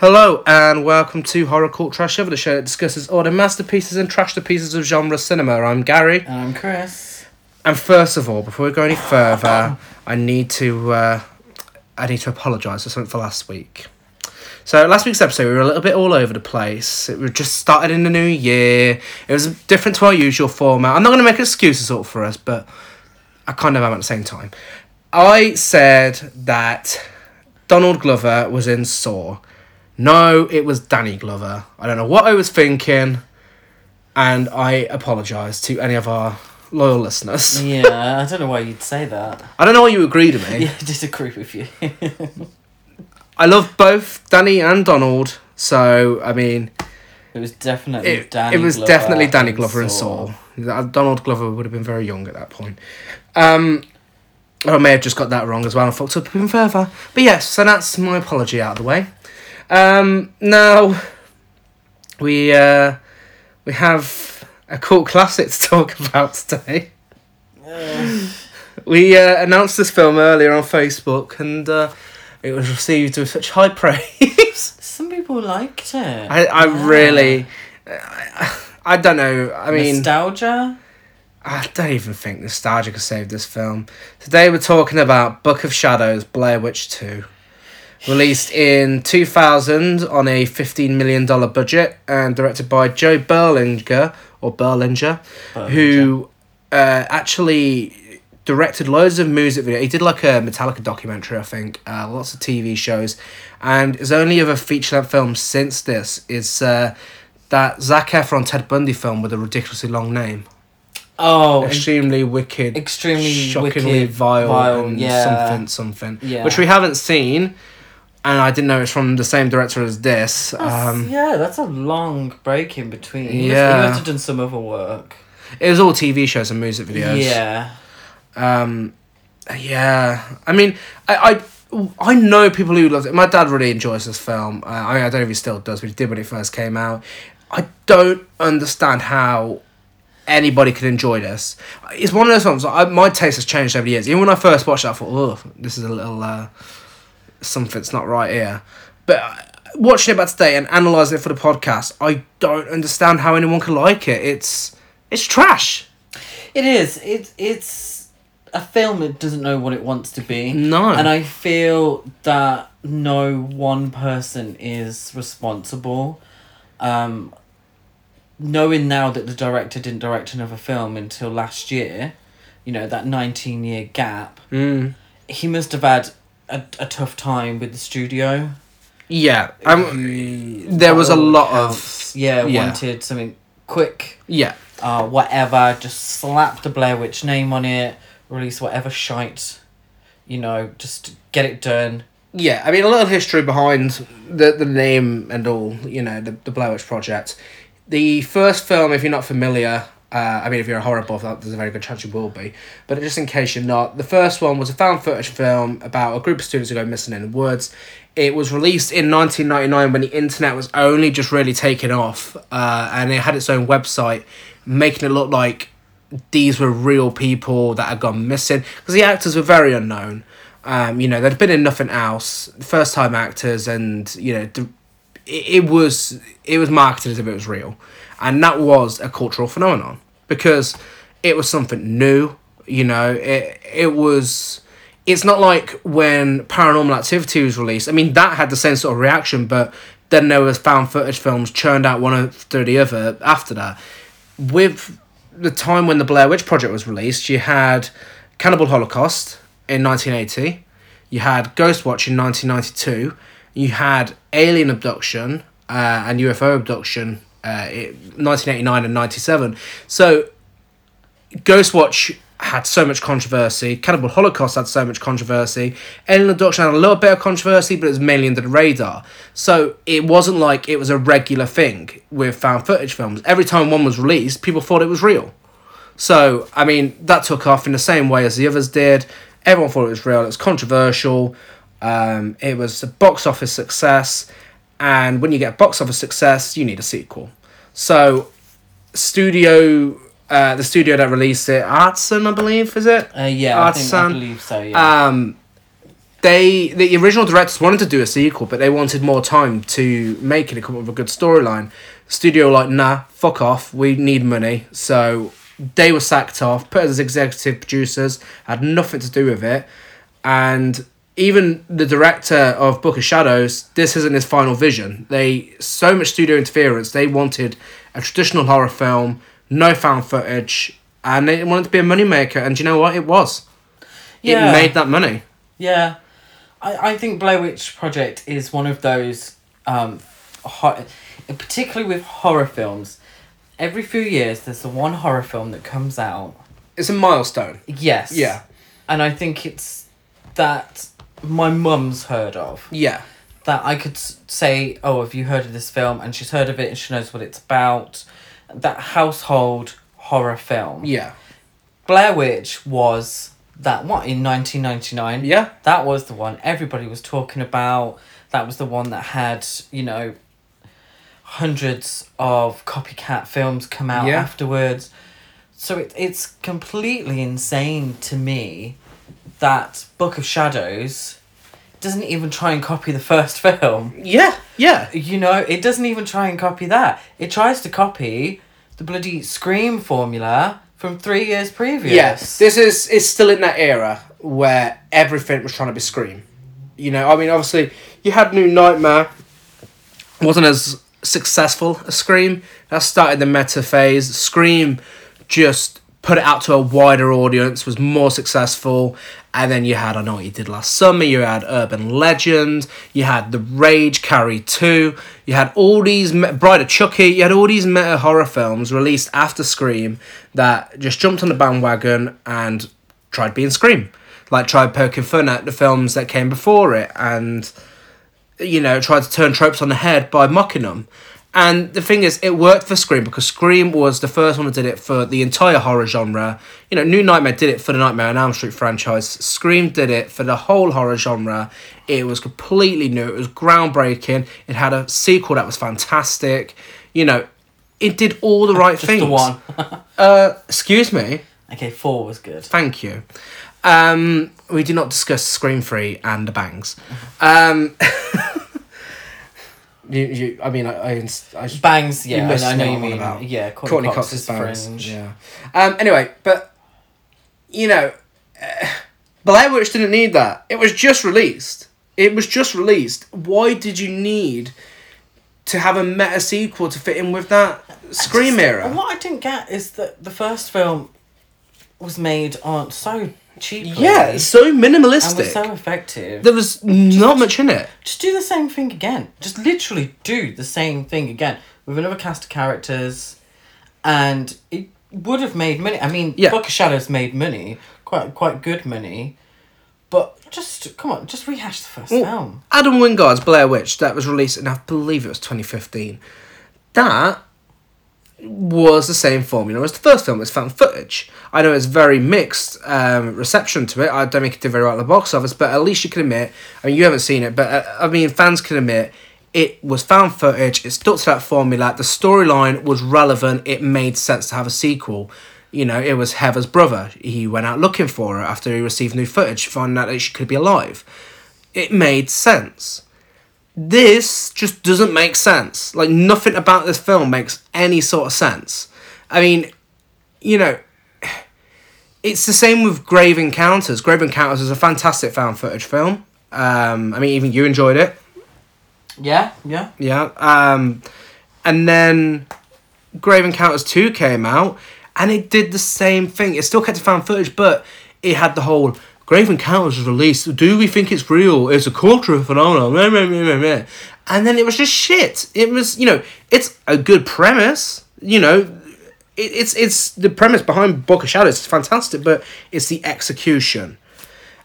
Hello and welcome to Horror Cult Trash Over, the show that discusses all the masterpieces and trash the pieces of genre cinema. I'm Gary, And I'm Chris. and first of all, before we go any further, I need to uh, I need to apologise for something for last week. So last week's episode, we were a little bit all over the place. It was just started in the new year. It was different to our usual format. I'm not going to make excuses up for us, but I kind of am at the same time. I said that Donald Glover was in Saw. No, it was Danny Glover. I don't know what I was thinking, and I apologise to any of our loyal listeners. Yeah, I don't know why you'd say that. I don't know why you agree to me. Yeah, I disagree with you. I love both Danny and Donald, so I mean, it was definitely it, Danny. it was Glover definitely Danny Glover and Saw. Donald Glover would have been very young at that point. Um, I may have just got that wrong as well and fucked up even further. But yes, so that's my apology out of the way. Um, now we uh, we have a cool classic to talk about today. We uh, announced this film earlier on Facebook, and uh, it was received with such high praise. Some people liked it. I, I Yeah. really, I, I don't know. I mean, nostalgia. I don't even think nostalgia could save this film. Today we're talking about Book of Shadows, Blair Witch Two, released in two thousand on a fifteen million dollar budget and directed by Joe Berlinger or Berlinger, who uh, actually directed loads of music videos. He did like a Metallica documentary, I think, uh, lots of TV shows, and his only other feature length film since this is uh, that Zac Efron Ted Bundy film with a ridiculously long name. Oh, Extremely wicked, extremely shockingly wicked, vile, vile, and yeah. something something, Yeah. which we haven't seen, and I didn't know it's from the same director as this. That's- Um, yeah, that's a long break in between. Yeah. he must have done some other work. it was all TV shows and music videos. Yeah. Um, yeah. I mean, I, I, I know people who love it. My dad really enjoys this film. Uh, I mean, I don't know if he still does, but he did when it first came out. I don't understand how anybody could enjoy this. It's one of those films. I, my taste has changed over the years. Even when I first watched it, I thought, "Oh, this is a little uh, something's not right here." But uh, watching it back today and analysing it for the podcast, I don't understand how anyone can like it. It's it's trash. It is. It, it's a film that doesn't know what it wants to be. No. And I feel that no one person is responsible. Um, knowing now that the director didn't direct another film until last year, you know, that 19 year gap, Mm. he must have had a, a tough time with the studio. Yeah, um, there was a lot of Yeah, yeah. wanted something quick yeah. uh, whatever, just slap the Blair Witch name on it, release whatever shite, you know, just get it done. Yeah, I mean, a little history behind the the name and all, you know, the, the Blair Witch Project. The first film, if you're not familiar, uh, I mean, if you're a horror buff, there's a very good chance you will be. But just in case you're not, the first one was a found footage film about a group of students who go missing in the woods. It was released in 1999 when the internet was only just really taking off, uh, and it had its own website, making it look like these were real people that had gone missing because the actors were very unknown. Um, you know, they'd been in nothing else, first time actors, and you know, it, it was it was marketed as if it was real, and that was a cultural phenomenon because it was something new. You know, it it was. It's not like when Paranormal Activity was released. I mean, that had the same sort of reaction, but then there was found footage films churned out one after the other after that. With the time when the Blair Witch Project was released, you had Cannibal Holocaust in 1980, you had Ghostwatch in 1992, you had Alien Abduction uh, and UFO Abduction uh, in 1989 and 97. So Ghostwatch had so much controversy. Cannibal Holocaust had so much controversy. Alien Abduction had a little bit of controversy, but it was mainly under the radar. So it wasn't like it was a regular thing with found footage films. Every time one was released, people thought it was real. So, I mean, that took off in the same way as the others did. Everyone thought it was real. It was controversial. Um, it was a box office success. And when you get a box office success, you need a sequel. So, studio, uh, the studio that released it, Artisan, I believe, is it? Uh, yeah, I, think, I believe so, yeah. Um, they the original directors wanted to do a sequel, but they wanted more time to make it and come up with a good storyline. Studio were like, nah, fuck off. We need money, so they were sacked off, put as executive producers, had nothing to do with it, and even the director of Book of Shadows, this isn't his final vision. They so much studio interference. They wanted a traditional horror film, no found footage, and they wanted to be a moneymaker. And do you know what? It was. Yeah. It made that money. Yeah, I, I think Blair Witch Project is one of those, um, hor- particularly with horror films. Every few years, there's the one horror film that comes out. It's a milestone. Yes. Yeah. And I think it's that my mum's heard of. Yeah. That I could say, oh, have you heard of this film? And she's heard of it and she knows what it's about. That household horror film. Yeah. Blair Witch was that one in nineteen ninety nine. Yeah. That was the one everybody was talking about. That was the one that had you know hundreds of copycat films come out Yeah. afterwards. So it, it's completely insane to me that Book of Shadows doesn't even try and copy the first film. Yeah. Yeah. You know, it doesn't even try and copy that. It tries to copy the bloody Scream formula from three years previous. Yes, this is is still in that era where everything was trying to be Scream. You know, I mean, obviously, you had New Nightmare, wasn't as successful as Scream. That started the meta phase. Scream just put it out to a wider audience, was more successful. And then you had I Know What You Did Last Summer, you had Urban Legend, you had The Rage, Carrie 2, you had all these, Bride of Chucky, you had all these meta horror films released after Scream that just jumped on the bandwagon and tried being Scream. Like, tried poking fun at the films that came before it and you know, tried to turn tropes on the head by mocking them. And the thing is, it worked for Scream because Scream was the first one that did it for the entire horror genre. You know, New Nightmare did it for the Nightmare on Elm Street franchise. Scream did it for the whole horror genre. It was completely new. It was groundbreaking. It had a sequel that was fantastic. You know, it did all the right Just things. the one. Uh, excuse me. okay, four was good. Thank you. Um, we did not discuss Scream Free and the Bangs. Um, you, you, I mean, I, I, I Bangs, yeah, I, I know you mean. about. Yeah, Courteney, Courteney Cox's Cox's fringe. Bangs. Yeah. Um. Anyway, but you know, uh, Blair Witch didn't need that. It was just released. It was just released. Why did you need to have a meta sequel to fit in with that Scream era? What I didn't get is that the first film was made on so cheaply. Yeah, so and minimalistic. was so effective. there was not much in it. Just do the same thing again. Just literally do the same thing again with another cast of characters, and it would have made money. I mean, Yeah. Book of Shadows made money, quite quite good money, but just come on, just rehash the first Well, film. Adam Wingard's Blair Witch that was released in I believe it was 2015. That was the same formula as the first film. It's found footage. I know it's very mixed um, reception to it. I don't think it did very well at the box office, but at least you can admit. I mean, you haven't seen it, but uh, I mean, fans can admit it was found footage. It stuck to that formula. The storyline was relevant. It made sense to have a sequel. You know, it was Heather's brother. He went out looking for her after he received new footage, finding out that she could be alive. It made sense this just doesn't make sense. Like nothing about this film makes any sort of sense. I mean, you know, it's the same with Grave Encounters. Grave Encounters is a fantastic found footage film. Um, I mean, even you enjoyed it, Yeah, yeah. yeah. Um, and then Grave Encounters two came out, and it did the same thing. It still kept the found footage, but it had the whole Grave Encounters was released. Do we think it's real? It's a cultural phenomenon. And then it was just shit. It was, you know, it's a good premise. You know, it, it's it's the premise behind Book of Shadows is fantastic, but it's the execution.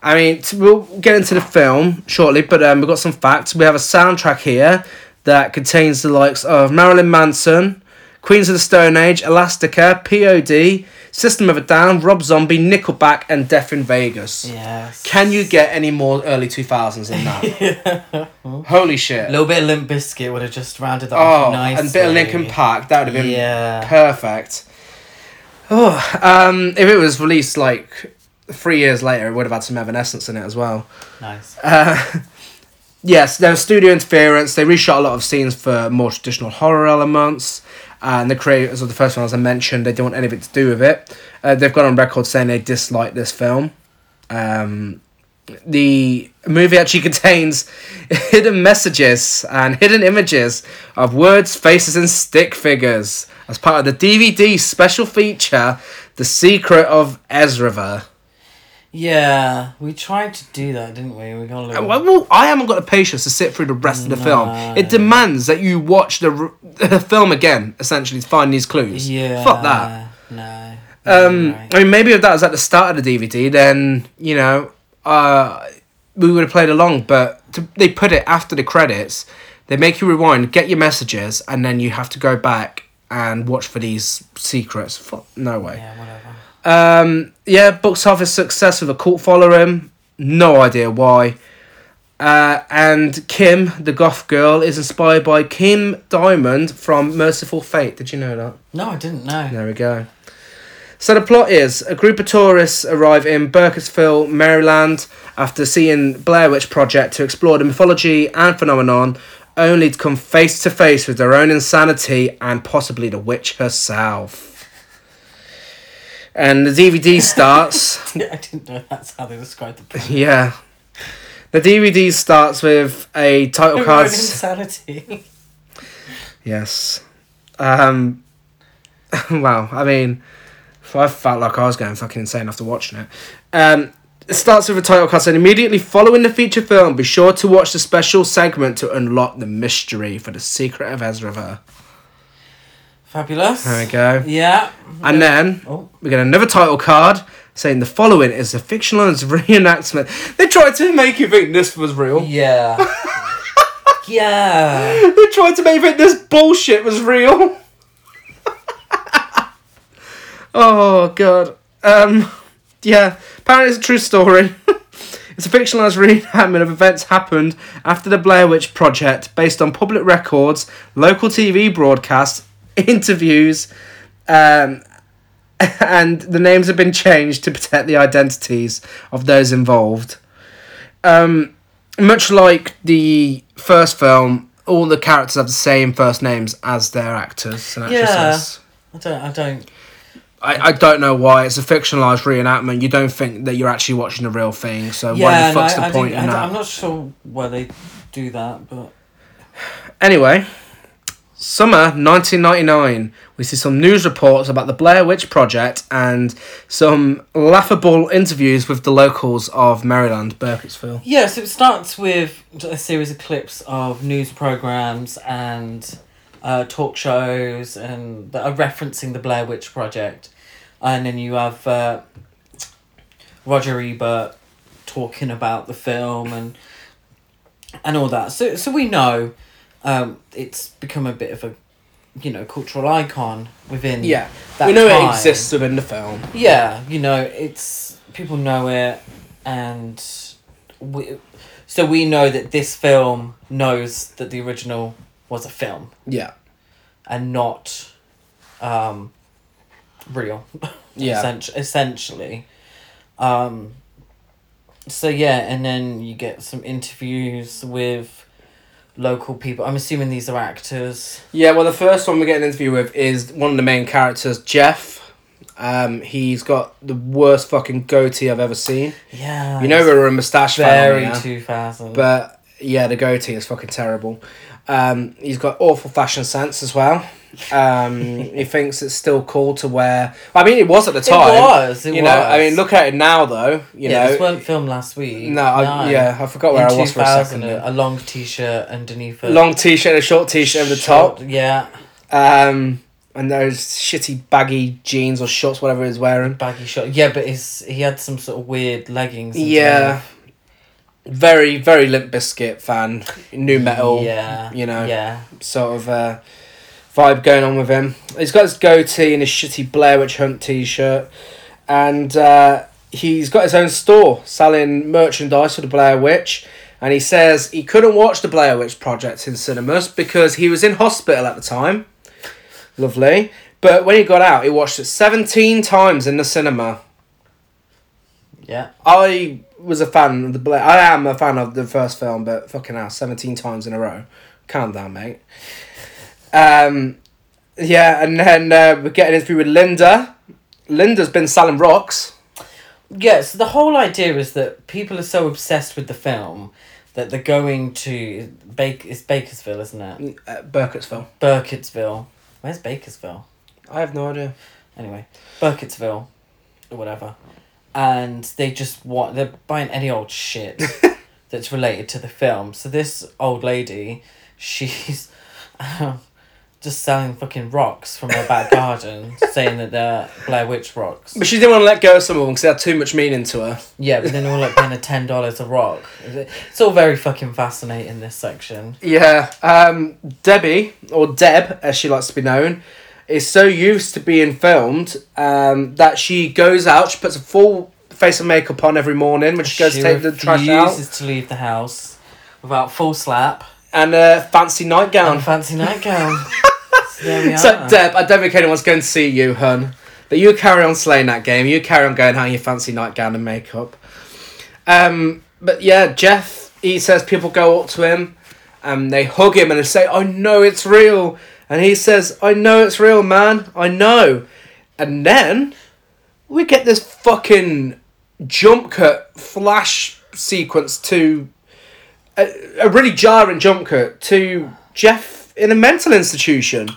I mean, we'll get into the film shortly, but um, we've got some facts. We have a soundtrack here that contains the likes of Marilyn Manson, Queens of the Stone Age, Elastica, POD, System of a Down, Rob Zombie, Nickelback, and Death in Vegas. Yes. Can you get any more early 2000s than that? Holy shit. A little bit of Limp Bizkit would have just rounded that Oh, off nicely. and a bit of Linkin Park, that would have been Yeah. perfect. Oh, um, if it was released like three years later, it would have had some Evanescence in it as well. Nice. Uh, yes, there was studio interference. They reshot a lot of scenes for more traditional horror elements. And the creators of the first one, as I mentioned, they don't want anything to do with it. Uh, they've gone on record saying they dislike this film. Um, the movie actually contains hidden messages and hidden images of words, faces, and stick figures as part of the DVD special feature, The Secret of Esrever. Yeah, we tried to do that, didn't we? We got a little. Well, well, I haven't got the patience to sit through the rest of the film. It demands that you watch the, the film again, essentially, to find these clues. yeah. Fuck that. No. Um, Right. I mean, maybe if that was at the start of the DVD, then you know, uh, we would have played along. But to, they put it after the credits. They make you rewind, get your messages, and then you have to go back and watch for these secrets. Fuck, no way. Yeah, whatever. Um, yeah, box office success with a cult following. No idea why. Uh, and Kim, the goth girl, is inspired by King Diamond from Mercyful Fate. Did you know that? No, I didn't know. There we go. So the plot is a group of tourists arrive in Burkittsville, Maryland, after seeing Blair Witch Project to explore the mythology and phenomenon, only to come face to face with their own insanity and possibly the witch herself. And the DVD starts. Yeah, I didn't know that's how they described the plot. yeah. The DVD starts with a title card. own insanity. Yes. Um. Wow. I mean, I felt like I was going fucking insane after watching it. Um. It starts with a title card saying immediately following the feature film, be sure to watch the special segment to unlock the mystery for the secret of Esrever. Fabulous. There we go. Yeah. And then Oh. we get another title card saying the following is a fictionalized reenactment. They tried to make you think this was real. Yeah. yeah. They tried to make you think this bullshit was real. oh god. Um yeah, apparently it's a true story. it's a fictionalized reenactment of events happened after the Blair Witch Project based on public records, local TV broadcasts, interviews, um and the names have been changed to protect the identities of those involved. Um, much like the first film, all the characters have the same first names as their actors and Yeah. actresses. I don't. I don't. I, I don't know why it's a fictionalized reenactment. You don't think that you're actually watching the real thing. So why Yeah. the fuck's the I point in that? I'm not sure why they do that, but Anyway, summer 1999, we see some news reports about the Blair Witch Project and some laughable interviews with the locals of Maryland, Burkittsville. yeah. So it starts with a series of clips of news programs and uh, talk shows and that are referencing the Blair Witch Project, and then you have uh, Roger Ebert talking about the film and and all that. So so we know um, it's become a bit of a you know cultural icon within Yeah, that we know time. it exists within the film. Yeah, you know, it's people know it, and we, so we know that this film knows that the original was a film Yeah, and not um, real. yeah. Essen- essentially. Um, so yeah, and then you get some interviews with local people. I'm assuming these are actors. Yeah, well, the first one we get an interview with is one of the main characters, Jeff. Um, he's got the worst fucking goatee I've ever seen. Yeah, You know we're a moustache fan, very two thousand. but yeah, the goatee is fucking terrible. Um, he's got awful fashion sense as well. Um, he thinks it's still cool to wear. I mean, it was at the time. It was. It you was. know, I mean, look at it now, though. You yeah, know, this weren't filmed last week. no, I, yeah, I forgot where In I was for a 2000, second. a, a long t-shirt underneath a Long t-shirt, and a short t-shirt over the top. Yeah, Um, and those shitty baggy jeans or shorts, whatever he's wearing. baggy shorts. Yeah, but his he had some sort of weird leggings. Yeah. Very, very Limp Bizkit fan, nu metal, Yeah. you know. Yeah. sort of uh, vibe going on with him. He's got his goatee and his shitty Blair Witch Hunt t-shirt, and uh, he's got his own store selling merchandise for the Blair Witch. And he says he couldn't watch the Blair Witch Project in cinemas because he was in hospital at the time. Lovely. But when he got out, he watched it 17 times in the cinema. Yeah. I was a fan of the Blair. I am a fan of the first film, but fucking hell, seventeen times in a row. Calm down, mate. Um, yeah, and then uh, we're getting through with Linda. Linda's been selling rocks. Yeah, so the whole idea is that people are so obsessed with the film that they're going to Bake it's Bakersville, isn't it? Uh, Burkittsville. Burkittsville. Where's Bakersville? I have no idea. Anyway, Burkittsville, or whatever, and they just want they're buying any old shit that's related to the film. So this old lady, she's um, just selling fucking rocks from her back garden, saying that they're Blair Witch rocks. But she didn't want to let go of some of them because they had too much meaning to her. Yeah, but then all like paying a ten dollars a rock. It's all very fucking fascinating. This section. Yeah, um, Debbie, or Deb as she likes to be known, is so used to being filmed um, that she goes out, she puts a full face of makeup on every morning when she goes to take the trash out, refuses to leave the house without full slap and a fancy nightgown. and fancy nightgown. so there we are. So, Deb, I don't think anyone's going to see you, hun. But you carry on slaying that game. You carry on going out in your fancy nightgown and makeup. Um, but yeah, Jeff, he says people go up to him and they hug him and they say, I know it's real. And he says, I know it's real, man. I know. And then we get this fucking jump cut flash sequence to a, a really jarring jump cut to Jeff in a mental institution.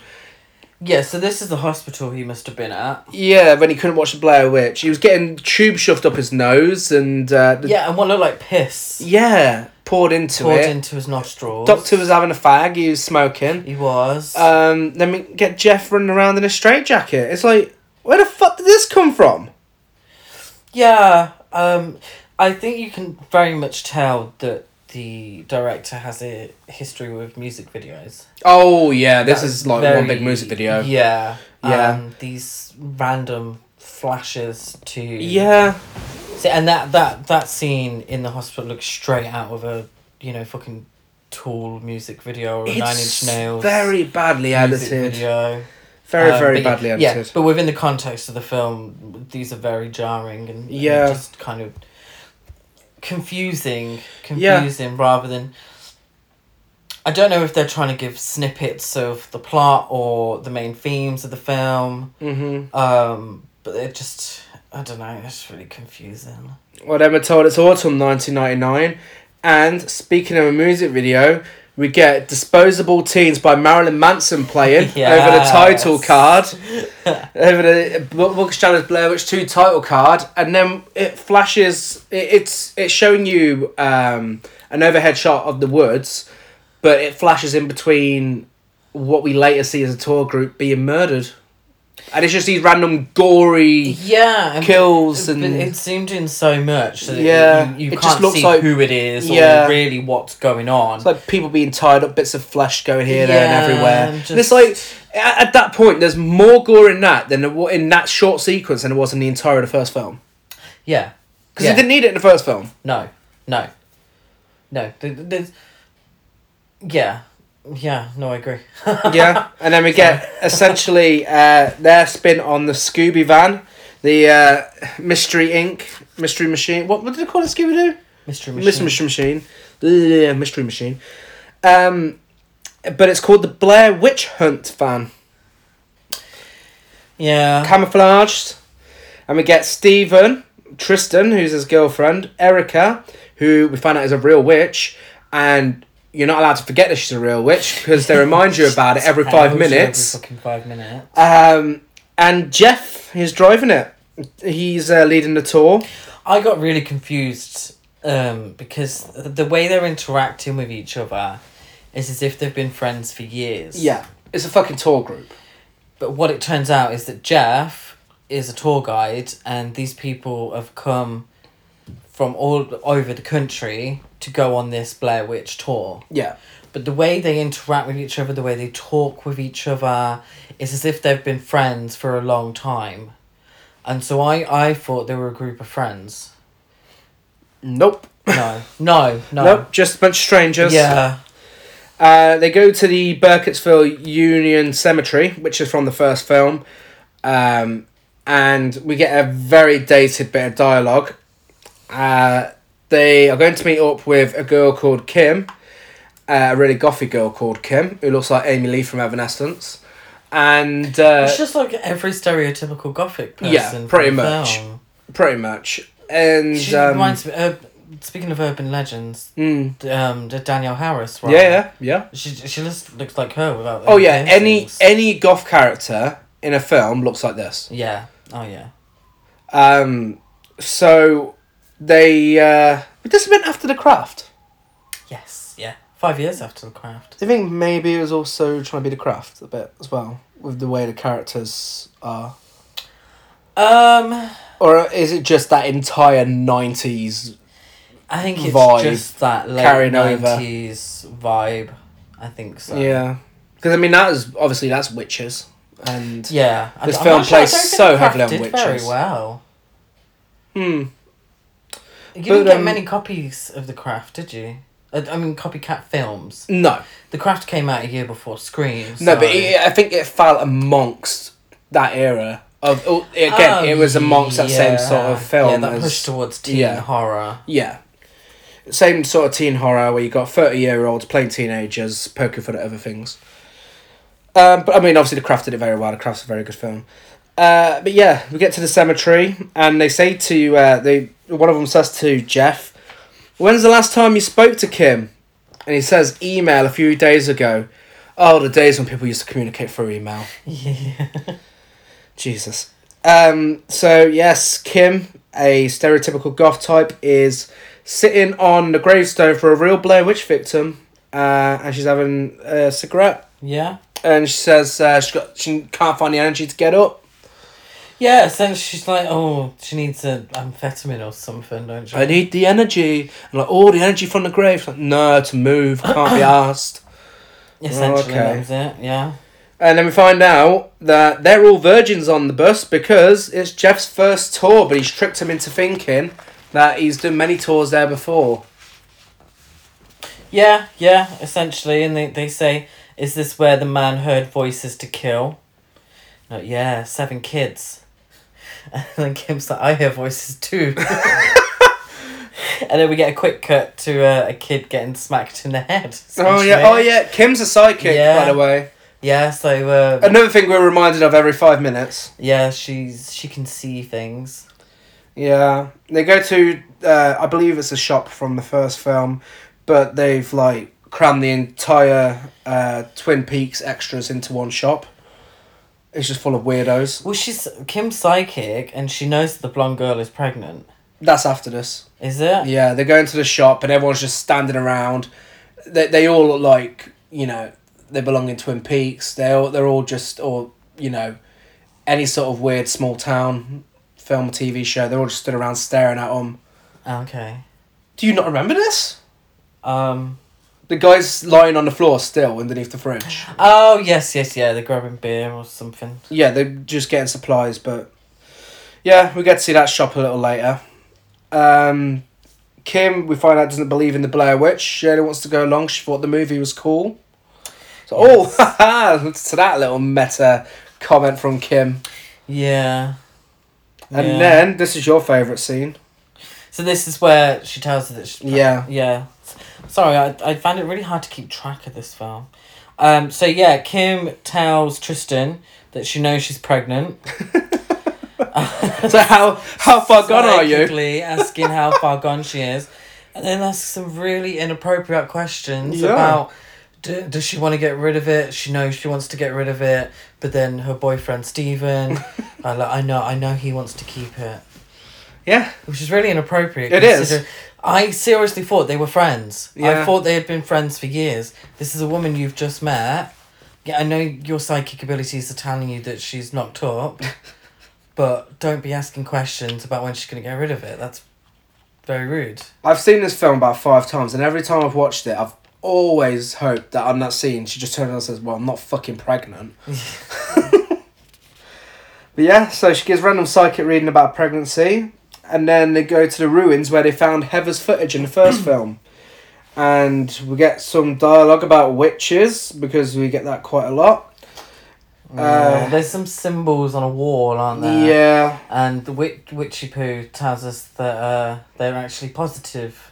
yeah, so this is the hospital he must have been at. Yeah, when he couldn't watch the Blair Witch, he was getting tube shoved up his nose and uh, the, Yeah, and what looked like piss yeah, poured into poured it. into his nostrils. Doctor was having a fag. He was smoking. He was. Um, then we get Jeff running around in a straitjacket. It's like, where the fuck did this come from? yeah, um, I think you can very much tell that the director has a history with music videos. Oh yeah, this That's is like very- one big music video. Yeah. Yeah. Um, these random flashes to Yeah, See, and that that that scene in the hospital looks straight out of a you know fucking Tool music video or a Nine Inch it's Nails very badly edited. video. Very Um, very yeah- badly Yeah, edited. but within the context of the film, these are very jarring and, and Yeah. just kind of confusing, Yeah. confusing rather than. I don't know if they're trying to give snippets of the plot or the main themes of the film, Mm-hmm. um, but it just I don't know. It's really confusing. Well, then we're told it's autumn 1999. And speaking of a music video, we get Disposable Teens by Marilyn Manson playing over the title card. over the Book Challenge Blair Witch 2 title card. And then it flashes, it, it's it's showing you um, an overhead shot of the woods, but it flashes in between what we later see as a tour group being murdered. And it's just these random gory Yeah, and- kills and it's zoomed in so much that Yeah, you, you it can't just looks see like- who it is Yeah. or really what's going on. It's like people being tied up, bits of flesh going here, there, and everywhere. and And it's like at, at that point, there's more gore in that than in that short sequence than there was in the entire of the first film. yeah, Because Yeah. you didn't need it in the first film. no, no, no. There's, yeah, yeah. No, I agree. yeah, and then we get essentially uh, their spin on the Scooby van, the uh, Mystery Inc. Mystery Machine. What what did they call it? Scooby Doo. Mystery Machine. Mystery machine. Yeah, Mystery Machine. Um, but it's called the Blair Witch Hunt van. Yeah, camouflaged. And we get Stephen, Tristan, who's his girlfriend, Erica, who we find out is a real witch, and you're not allowed to forget that she's a real witch because they remind you about it every five minutes. Every fucking five minutes. Um, and Jeff, he's driving it. He's uh, leading the tour. I got really confused um, because the way they're interacting with each other is as if they've been friends for years. Yeah, it's a fucking tour group. But what it turns out is that Jeff is a tour guide, and these people have come from all over the country to go on this Blair Witch tour. Yeah, But the way they interact with each other, the way they talk with each other, is as if they've been friends for a long time. And so I, I thought they were a group of friends. nope, No, no, no. nope, just a bunch of strangers. Yeah. Uh, they go to the Burkittsville Union Cemetery, which is from the first film, um, and we get a very dated bit of dialogue. Uh, they are going to meet up with a girl called Kim, uh, a really gothy girl called Kim, who looks like Amy Lee from Evanescence. And uh, It's just like every stereotypical gothic person. Yeah, pretty much. film. pretty much. And She um, reminds me. Uh, speaking of urban legends, mm, um, the Danielle Harris. Right? yeah, yeah, yeah. She she just looks like her without. Oh yeah, any any goth character in a film looks like this. Yeah. Oh yeah. Um, so they uh, this went after the craft. Yes. Yeah. Five years after the craft. I think maybe it was also trying to be the craft a bit as well with the way the characters are, Um, or is it just that entire nineties? I think it's Vibe just that late nineties vibe. I think so. Yeah, because I mean that is obviously that's witches, and Yeah. This I'm film sure- plays so heavily on did Very witches. well. hmm, You But, didn't get um, many copies of the Craft, did you? I mean, copycat films. no, The Craft came out a year before Scream. no, but it, I think it fell amongst that era of oh, again. Oh, it was amongst that same sort of film. Yeah, that as- pushed towards teen yeah. horror. Yeah. Same sort of teen horror where you got 30 year olds playing teenagers, poking fun at other things. Um, but I mean, obviously, The Craft did it very well. The Craft's a very good film. Uh, but yeah, we get to the cemetery, and they say to uh, they one of them says to Jeff, "When's the last time you spoke to Kim?" And he says, "Email a few days ago." Oh, the days when people used to communicate through email. Yeah. Jesus. Um, so yes, Kim, a stereotypical goth type, is sitting on the gravestone for a real Blair Witch victim, uh, and she's having a cigarette. Yeah. And she says uh, she got she can't find the energy to get up. Yeah, essentially she's like, oh, she needs an amphetamine or something, don't she? I need the energy. And like, oh, the energy from the grave. Like, no, to move can't be asked. Essentially, Okay. it, yeah. And then we find out that they're all virgins on the bus because it's Jeff's first tour, but he's tricked him into thinking that he's done many tours there before. Yeah, yeah, essentially. And they, they say, is this where the man heard voices to kill? Like, yeah, seven kids. And then Kim's like, I hear voices too. and then we get a quick cut to uh, a kid getting smacked in the head. Oh yeah, oh yeah. Kim's a psychic, Yeah. by the way. Yeah, so uh, Another thing we're reminded of every five minutes. yeah, she's she can see things. Yeah, they go to, uh, I believe it's a shop from the first film, but they've like crammed the entire uh, Twin Peaks extras into one shop. It's just full of weirdos. Well, she's Kim's psychic, and she knows that the blonde girl is pregnant. That's after this. Is it? Yeah, they go into the shop and everyone's just standing around. They, they all look like, you know, they belong in Twin Peaks. They all, they're all just, or, you know, any sort of weird small town film, or TV show. They're all just stood around staring at them. Okay. Do you not remember this? Um. The guy's lying on the floor still underneath the fridge. Oh yes, yes, yeah. They're grabbing beer or something. Yeah, they're just getting supplies, but yeah, we get to see that shop a little later. Um, Kim, we find out, doesn't believe in the Blair Witch. She only wants to go along. She thought the movie was cool. So, oh, haha, to that little meta comment from Kim. Yeah. And Yeah. then, this is your favourite scene. So this is where she tells her that she's Yeah. Yeah. Sorry, I, I found it really hard to keep track of this film. Um, so yeah, Kim tells Tristan that she knows she's pregnant. So, how, how far gone are you? Asking how far gone she is. And then asks some really inappropriate questions Yeah. about do, does she want to get rid of it? She knows she wants to get rid of it, but then her boyfriend Steven, I, I know I know he wants to keep it. Yeah. Which is really inappropriate. It is. I seriously thought they were friends. Yeah. I thought they had been friends for years. This is a woman you've just met. Yeah, I know your psychic abilities are telling you that she's knocked up, but don't be asking questions about when she's going to get rid of it. That's very rude. I've seen this film about five times, and every time I've watched it, I've always hoped that on that scene she just turns around and says, "Well, I'm not fucking pregnant." but yeah, so she gives random psychic reading about pregnancy, and then they go to the ruins where they found Heather's footage in the first film, and we get some dialogue about witches because we get that quite a lot. Yeah, Uh, there's some symbols on a wall, aren't there? yeah. And the witch, Witchy Poo tells us that uh, they're actually positive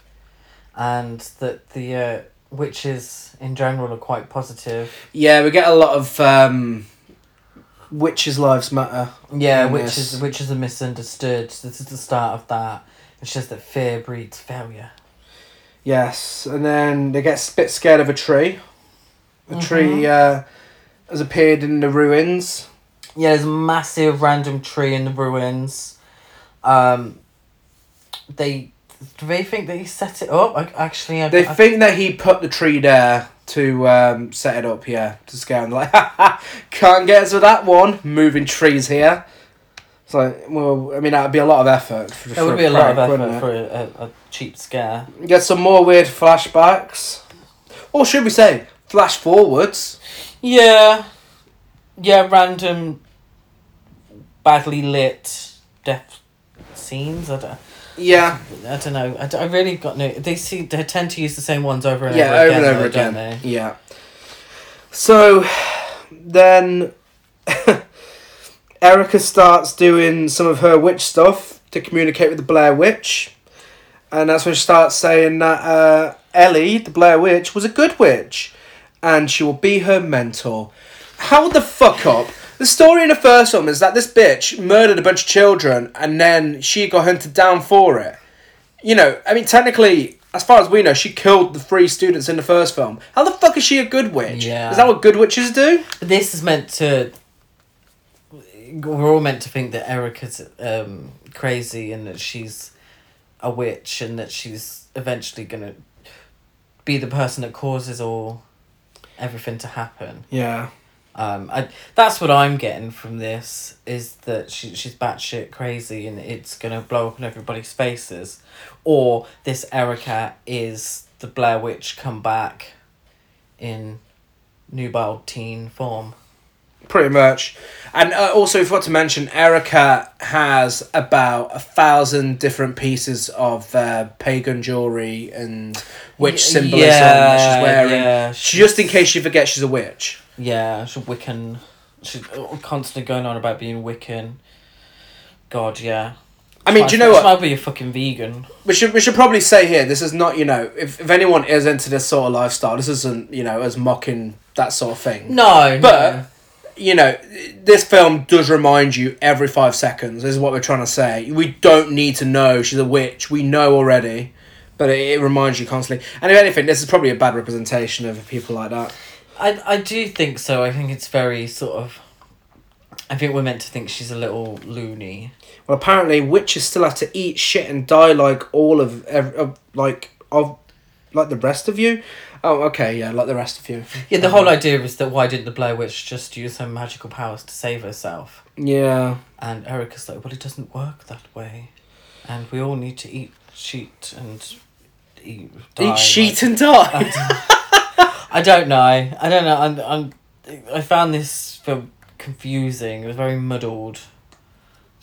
and that the uh, witches in general are quite positive. Yeah, we get a lot of um, witches' lives matter. Yeah, which this. is which is a misunderstood. This is the start of that. It's just that fear breeds failure. Yes, and then they get a bit scared of a tree. A Mhm. tree uh, has appeared in the ruins. Yeah, there's a massive random tree in the ruins. Um, they do they think that he set it up? I, actually, I, They I, think that he put the tree there to um, set it up, yeah, to scare them. Like, can't get us with that one. Moving trees here. It's like, well, I mean, that'd be a lot of effort. For, there would be a lot of effort for a, a, a cheap scare. Get some more weird flashbacks. Or should we say, flash forwards? Yeah, yeah, random, badly lit death scenes. I don't, Yeah, I don't know. I, I really got no. They see they tend to use the same ones over and yeah, over over again. and over again. Don't they? Yeah. So then Erica starts doing some of her witch stuff to communicate with the Blair Witch. And that's when she starts saying that uh, Ellie, the Blair Witch, was a good witch. And she will be her mentor. How the fuck up? The story in the first film is that this bitch murdered a bunch of children and then she got hunted down for it. You know, I mean, technically, as far as we know, she killed the three students in the first film. How the fuck is she a good witch? Yeah. Is that what good witches do? But this is meant to. We're all meant to think that Erica's um, crazy and that she's a witch and that she's eventually gonna be the person that causes all everything to happen. Yeah. Um, I that's what I'm getting from this is that she she's batshit crazy and it's gonna blow up in everybody's faces, or this Erica is the Blair Witch come back, in nubile teen form. Pretty much. And uh, also, we forgot to mention, Erica has about a thousand different pieces of uh, pagan jewelry and witch Y- symbolism that she's wearing. Yeah, Just in case she forgets she's a witch. Yeah, she's Wiccan. She's constantly going on about being Wiccan. God, yeah. I mean, do you know what? Might be a fucking vegan. We should we should probably say here this is not you know if, if anyone is into this sort of lifestyle this isn't you know as mocking that sort of thing. No, But- no. You know this film does remind you every five seconds. Is what we're trying to say. We don't need to know she's a witch. We know already, but it, it reminds you constantly. And if anything, this is probably a bad representation of people like that. I I do think so. I think it's very sort of. I think we're meant to think she's a little loony. Well, apparently witches still have to eat shit and die like all of, of like of like the rest of you. Oh, okay, yeah, like the rest of you. Yeah, the whole idea is that why didn't the Blair Witch just use her magical powers to save herself? Yeah. And Erica's like, well, it doesn't work that way, and we all need to eat sheet and eat. die, Eat sheet like- and die. I don't know. I don't know. I'm, I'm, I found this film confusing. It was very muddled.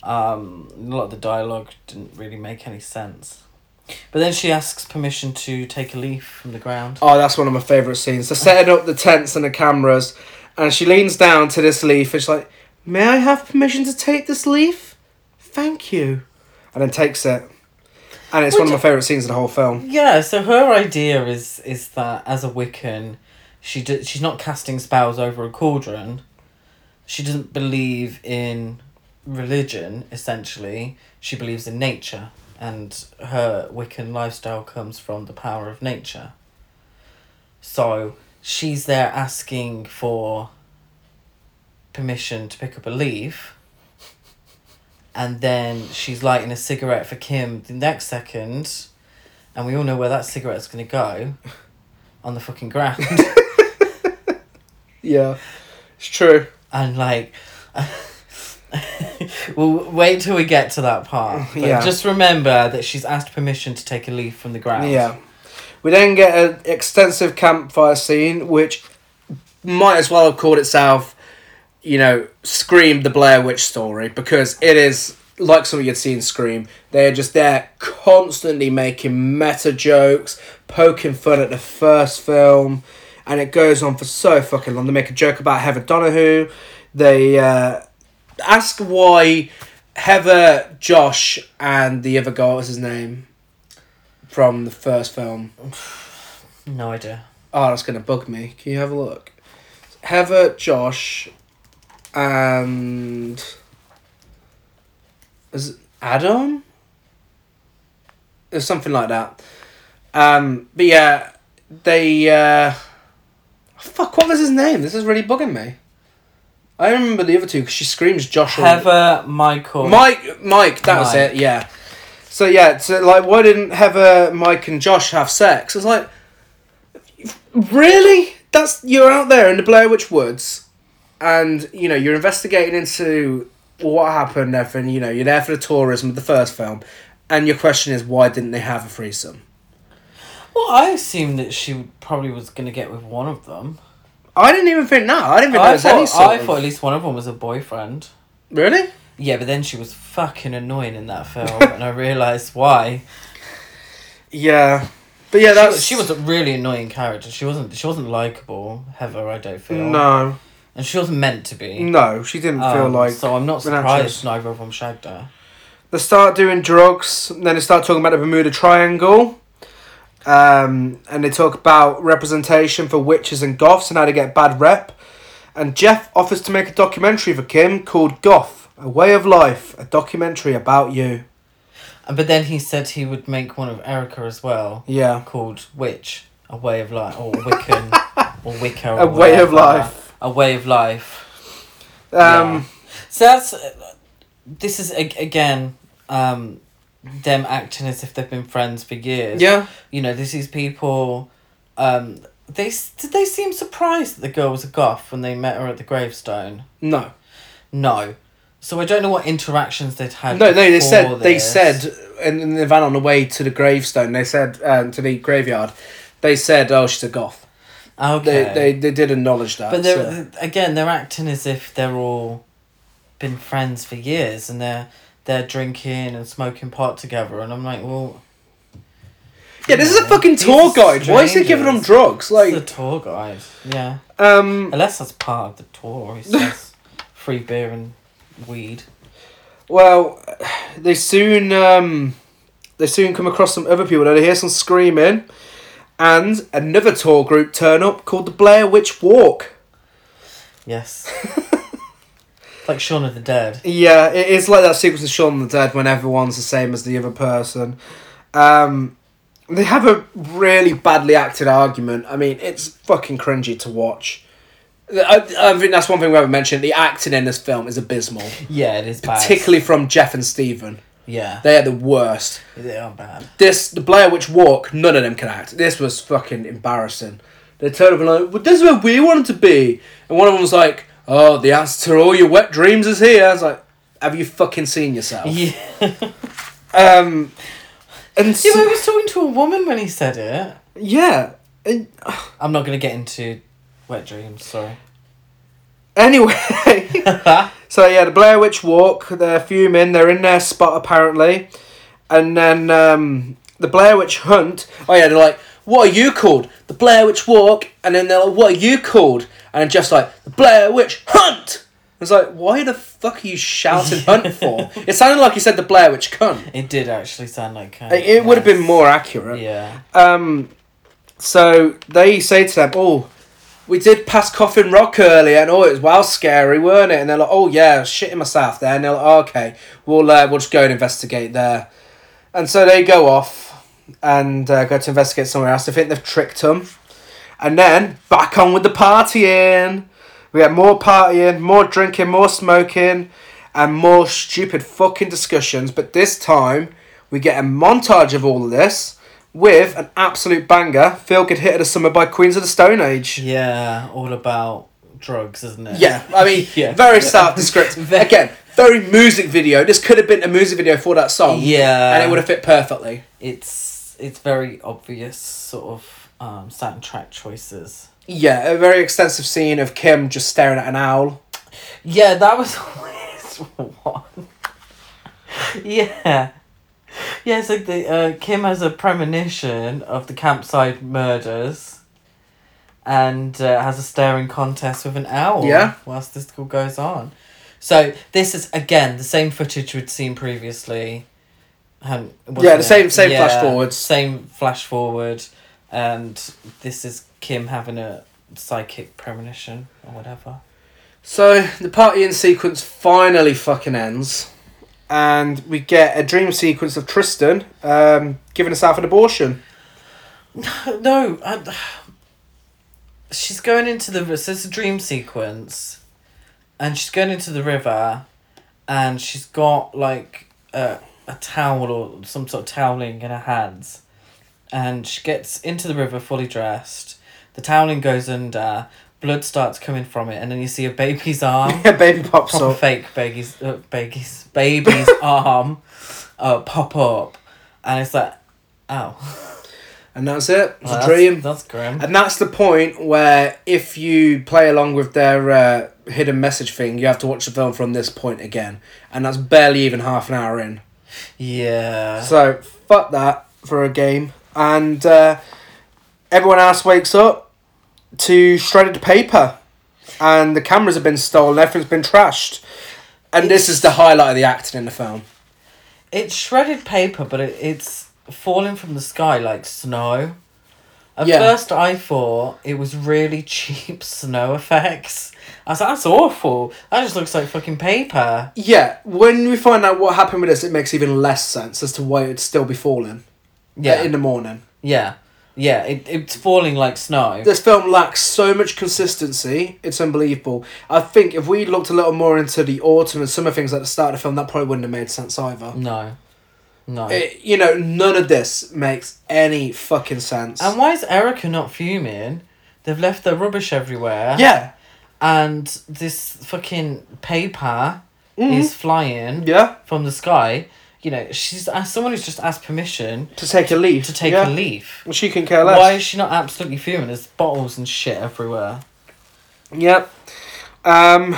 Um, a lot of the dialogue didn't really make any sense. But then she asks permission to take a leaf from the ground. Oh, that's one of my favourite scenes. They're setting up the tents and the cameras, and she leans down to this leaf and she's like, May I have permission to take this leaf? Thank you. And then takes it. And it's one of my favourite scenes in the whole film. Yeah, so her idea is is that as a Wiccan, she d- she's not casting spells over a cauldron. She doesn't believe in religion. Essentially, she believes in nature, and her Wiccan lifestyle comes from the power of nature. So she's there asking for permission to pick up a leaf. And then she's lighting a cigarette for Kim the next second, and we all know where that cigarette's gonna go, on the fucking ground. Yeah. It's true. and like, we'll wait till we get to that part. But Yeah. just remember that she's asked permission to take a leaf from the ground. Yeah. We then get an extensive campfire scene, which might as well have called itself, you know, Scream the Blair Witch story, because it is like something you'd see in Scream. They're just there constantly making meta jokes, poking fun at the first film, and it goes on for so fucking long. They make a joke about Heather Donahue. they uh, ask why Heather, Josh, and the other guy, what's his name, from the first film. No idea. Oh, that's gonna bug me. Can you have a look? Heather, Josh, and is it Adam? There's something like that. Um, but yeah, they. Uh, fuck, what was his name? This is really bugging me. I remember the other two because she screams Josh. Heather, Michael. Mike, Mike, that was Mike. it. Yeah. So yeah, so like, why didn't Heather, Mike, and Josh have sex? It's like, really? That's you're out there in the Blair Witch Woods, and you know you're investigating into what happened. and Everything you know, you're there for the tourism of the first film, and your question is why didn't they have a threesome? Well, I assumed that she probably was going to get with one of them. I didn't even think no. I didn't think there I was any thought, sort I of- thought at least one of them was a boyfriend. really. Yeah, but then she was fucking annoying in that film, and I realised why. Yeah, but yeah, that's was, she was a really annoying character. She wasn't. She wasn't likable. Heather, I don't feel. no, And she wasn't meant to be. no. She didn't feel Um, like So I'm not an actress. surprised neither of them shagged her. They start doing drugs, and then they start talking about the Bermuda Triangle. Um, and they talk about representation for witches and goths and how to get bad rep. And Jeff offers to make a documentary for Kim called Goth, A Way of Life, a documentary about you. And but then he said he would make one of Erica as well, Yeah. called Witch, a way of life, or Wiccan, or Wicca, or A Way of. Life. A way of life. Um, So that's this is again um, them acting as if they've been friends for years. yeah. You know, this is people. Um, they did they seem surprised that the girl was a goth when they met her at the gravestone? No. No. So I don't know what interactions they'd had. No, no, they said, they said, in, in the van on the way to the gravestone, they said, um, to the graveyard, they said, oh, she's a goth. Okay. They, they, they did acknowledge that. But they're so- again, they're acting as if they're all been friends for years, and they're they're drinking and smoking pot together, and I'm like, well, Yeah, this is a fucking tour guide. Why is he giving them drugs? like Like, the tour guide, yeah. um, Unless that's part of the tour, he says free beer and weed. well, they soon, um, they soon come across some other people. They hear some screaming, and another tour group turn up called the Blair Witch Walk. Yes. like Shaun of the Dead. Yeah, it is like that sequence of Shaun of the Dead when everyone's the same as the other person. Um, they have a really badly acted argument. I mean, it's fucking cringy to watch. I, I think that's one thing we haven't mentioned. The acting in this film is abysmal, Yeah, it is bad. particularly from Jeff and Stephen. Yeah, They are the worst. they are bad. This, the Blair Witch Walk, none of them can act. This was fucking embarrassing. They turned up and like, well, this is where we wanted to be. And one of them was like, oh, the answer to all your wet dreams is here. I was like, have you fucking seen yourself? Yeah. Um, and Yeah, so, but he was talking to a woman when he said it. yeah. And, I'm not gonna get into wet dreams. Sorry. anyway, so yeah, the Blair Witch Walk. They're fuming. They're in their spot apparently, and then um, the Blair Witch Hunt. Oh yeah, they're like, "What are you called?" The Blair Witch Walk, and then they're like, "What are you called?" And just like the Blair Witch Hunt. It's like, why the fuck are you shouting hunt for? It sounded like you said the Blair Witch cunt. It did actually sound like. Uh, It, it would have been more accurate. Yeah. Um, so they say to them, "Oh, we did pass Coffin Rock earlier, and oh, it was well scary, weren't it?" And they're like, "Oh yeah, shitting myself there." And they're like, oh, "Okay, we'll uh, we'll just go and investigate there." And so they go off and uh, go to investigate somewhere else. They think they've tricked them, and then back on with the partying. We get more partying, more drinking, more smoking, and more stupid fucking discussions. But this time, we get a montage of all of this with an absolute banger. Feel Good Hit of the Summer by Queens of the Stone Age. Yeah, all about drugs, isn't it? Yeah, I mean, Yeah. very self-descriptive. Again, very music video. This could have been a music video for that song. Yeah. And it would have fit perfectly. It's it's very obvious sort of um, soundtrack choices. Yeah, a very extensive scene of Kim just staring at an owl. Yeah, that was a weird one. yeah. Yeah, it's like the uh, Kim has a premonition of the campsite murders, and uh, has a staring contest with an owl. Yeah. Whilst this all goes on, so this is again the same footage we'd seen previously. Um, Yeah, the same- same flash forward. Same flash forward, and this is Kim having a psychic premonition or whatever. So the partying sequence finally fucking ends, and we get a dream sequence of Tristan um, giving herself an abortion. No, I, she's going into the. So it's a dream sequence, and she's going into the river, and she's got like a a towel or some sort of toweling in her hands, and she gets into the river fully dressed. The toweling goes under. Blood starts coming from it, and then you see a baby's arm. Yeah, baby pops proper up. fake baby's uh, baby's baby's arm, uh, pop up, and it's like, oh, And that's it. It's Well, a that's- dream. That's grim. And that's the point where if you play along with their uh, hidden message thing, you have to watch the film from this point again. And that's barely even half an hour in. Yeah. So, fuck that for a game. And uh, everyone else wakes up to shredded paper. And the cameras have been stolen, everything's been trashed. And this is the highlight of the acting in the film. It's shredded paper, but it, it's falling from the sky like snow. At Yeah. first, I thought it was really cheap snow effects. I was like, that's awful. That just looks like fucking paper. Yeah, when we find out what happened with this, it makes even less sense as to why it'd still be falling Yeah. in the morning. yeah. Yeah, it, it's falling like snow. This film lacks so much consistency. It's unbelievable. I think if we looked a little more into the autumn and summer things at the start of the film, that probably wouldn't have made sense either. no. No. It- you know, none of this makes any fucking sense. and why is Erica not fuming? They've left their rubbish everywhere. yeah, And this fucking paper Mhm. is flying yeah, from the sky. You know, she's asked someone who's just asked permission to take a leaf. to take yeah. a leaf. Well, she can care less. Why is she not absolutely fuming? There's bottles and shit everywhere. Yep. Um,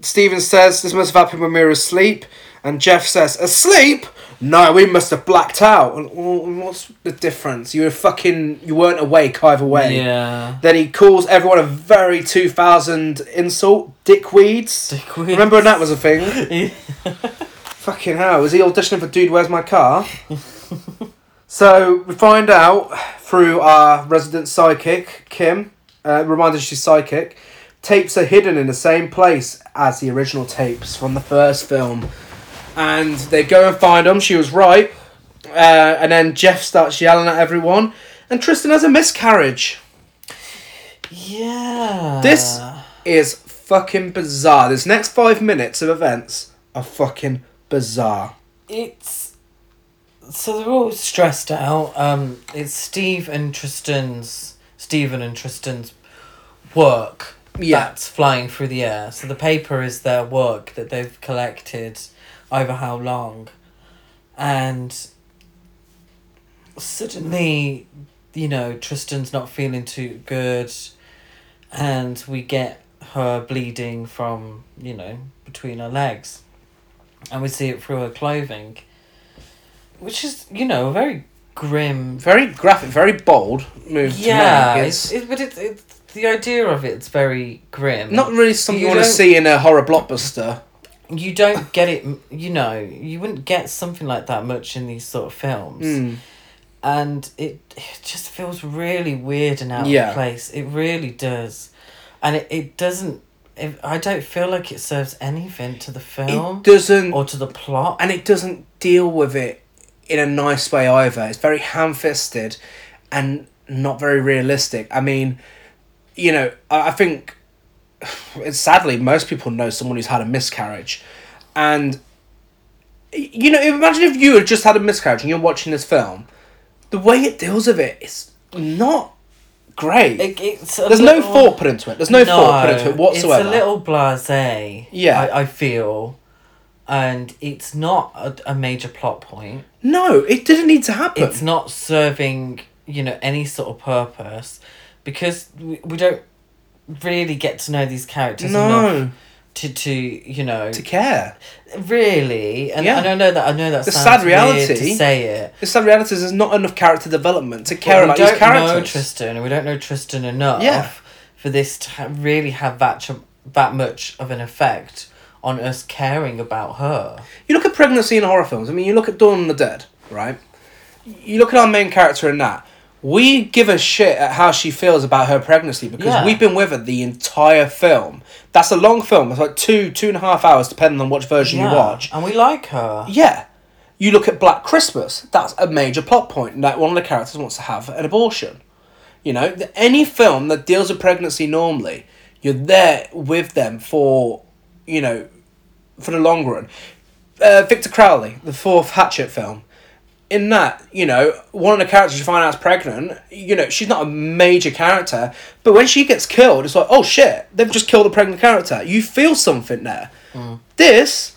Steven says this must have happened when we were asleep, and Jeff says asleep. No, we must have blacked out. What's the difference? You were fucking. You weren't awake either way. Yeah. Then he calls everyone a very two thousand insult, dickweeds. Dickweeds. Remember when that was a thing? Fucking hell! Was he auditioning for Dude, Where's My Car? so we find out through our resident psychic Kim. Uh, reminded she's psychic. Tapes are hidden in the same place as the original tapes from the first film, and they go and find them. She was right. Uh, and then Jeff starts yelling at everyone, and Tristan has a miscarriage. Yeah. This is fucking bizarre. This next five minutes of events are fucking bizarre. It's so they're all stressed out. Um, it's Steve and Tristan's Stephen and Tristan's work Yeah. that's flying through the air. So the paper is their work that they've collected over how long, and suddenly, you know, Tristan's not feeling too good, and we get her bleeding from you know between her legs and we see it through her clothing, which is you know a very grim. Very graphic, very bold move Yeah, to make. it's, It's it, but it's it's the idea of it's very grim. not really something you, You want to see in a horror blockbuster. you don't get it. You know, you wouldn't get something like that much in these sort of films, Mm. and it it just feels really weird and out Yeah. of place. It really does, and it it doesn't. It, I don't feel like it serves anything to the film It doesn't, or to the plot. and it doesn't deal with it in a nice way either. It's very ham-fisted, and not very realistic. I mean, you know, I, I think it's sadly most people know someone who's had a miscarriage, and you know, imagine if you had just had a miscarriage and you're watching this film, the way it deals with it is not great. It, There's no thought put into it. There's no, thought put into it whatsoever. It's a little blasé. Yeah. I, I feel, and it's not a, a major plot point. No, it didn't need to happen. It's not serving you know any sort of purpose because we, we don't really get to know these characters no. enough to to you know to care. really and, Yeah. and I know that I know that The sad reality- to say it. The sad reality is there's not enough character development to care But about we these don't know characters. Tristan, and we don't know Tristan enough Yeah. for this to really have that ch- that much of an effect on us caring about her. You look at pregnancy in horror films. I mean, you look at Dawn of the Dead, right? You look at our main character in that. We give a shit at how she feels about her pregnancy because Yeah. we've been with her the entire film. That's a long film. It's like two, two and a half hours, depending on which version you watch. and we like her. Yeah. You look at Black Christmas. That's a major plot point. That one of the characters wants to have an abortion. You know, any film that deals with pregnancy normally, you're there with them for, you know, for the long run. Uh, Victor Crowley, the fourth Hatchet film. In that, you know, one of the characters you find out is pregnant. You know, she's not a major character, but when she gets killed, it's like, oh shit, they've just killed a pregnant character. You feel something there. Mm. This,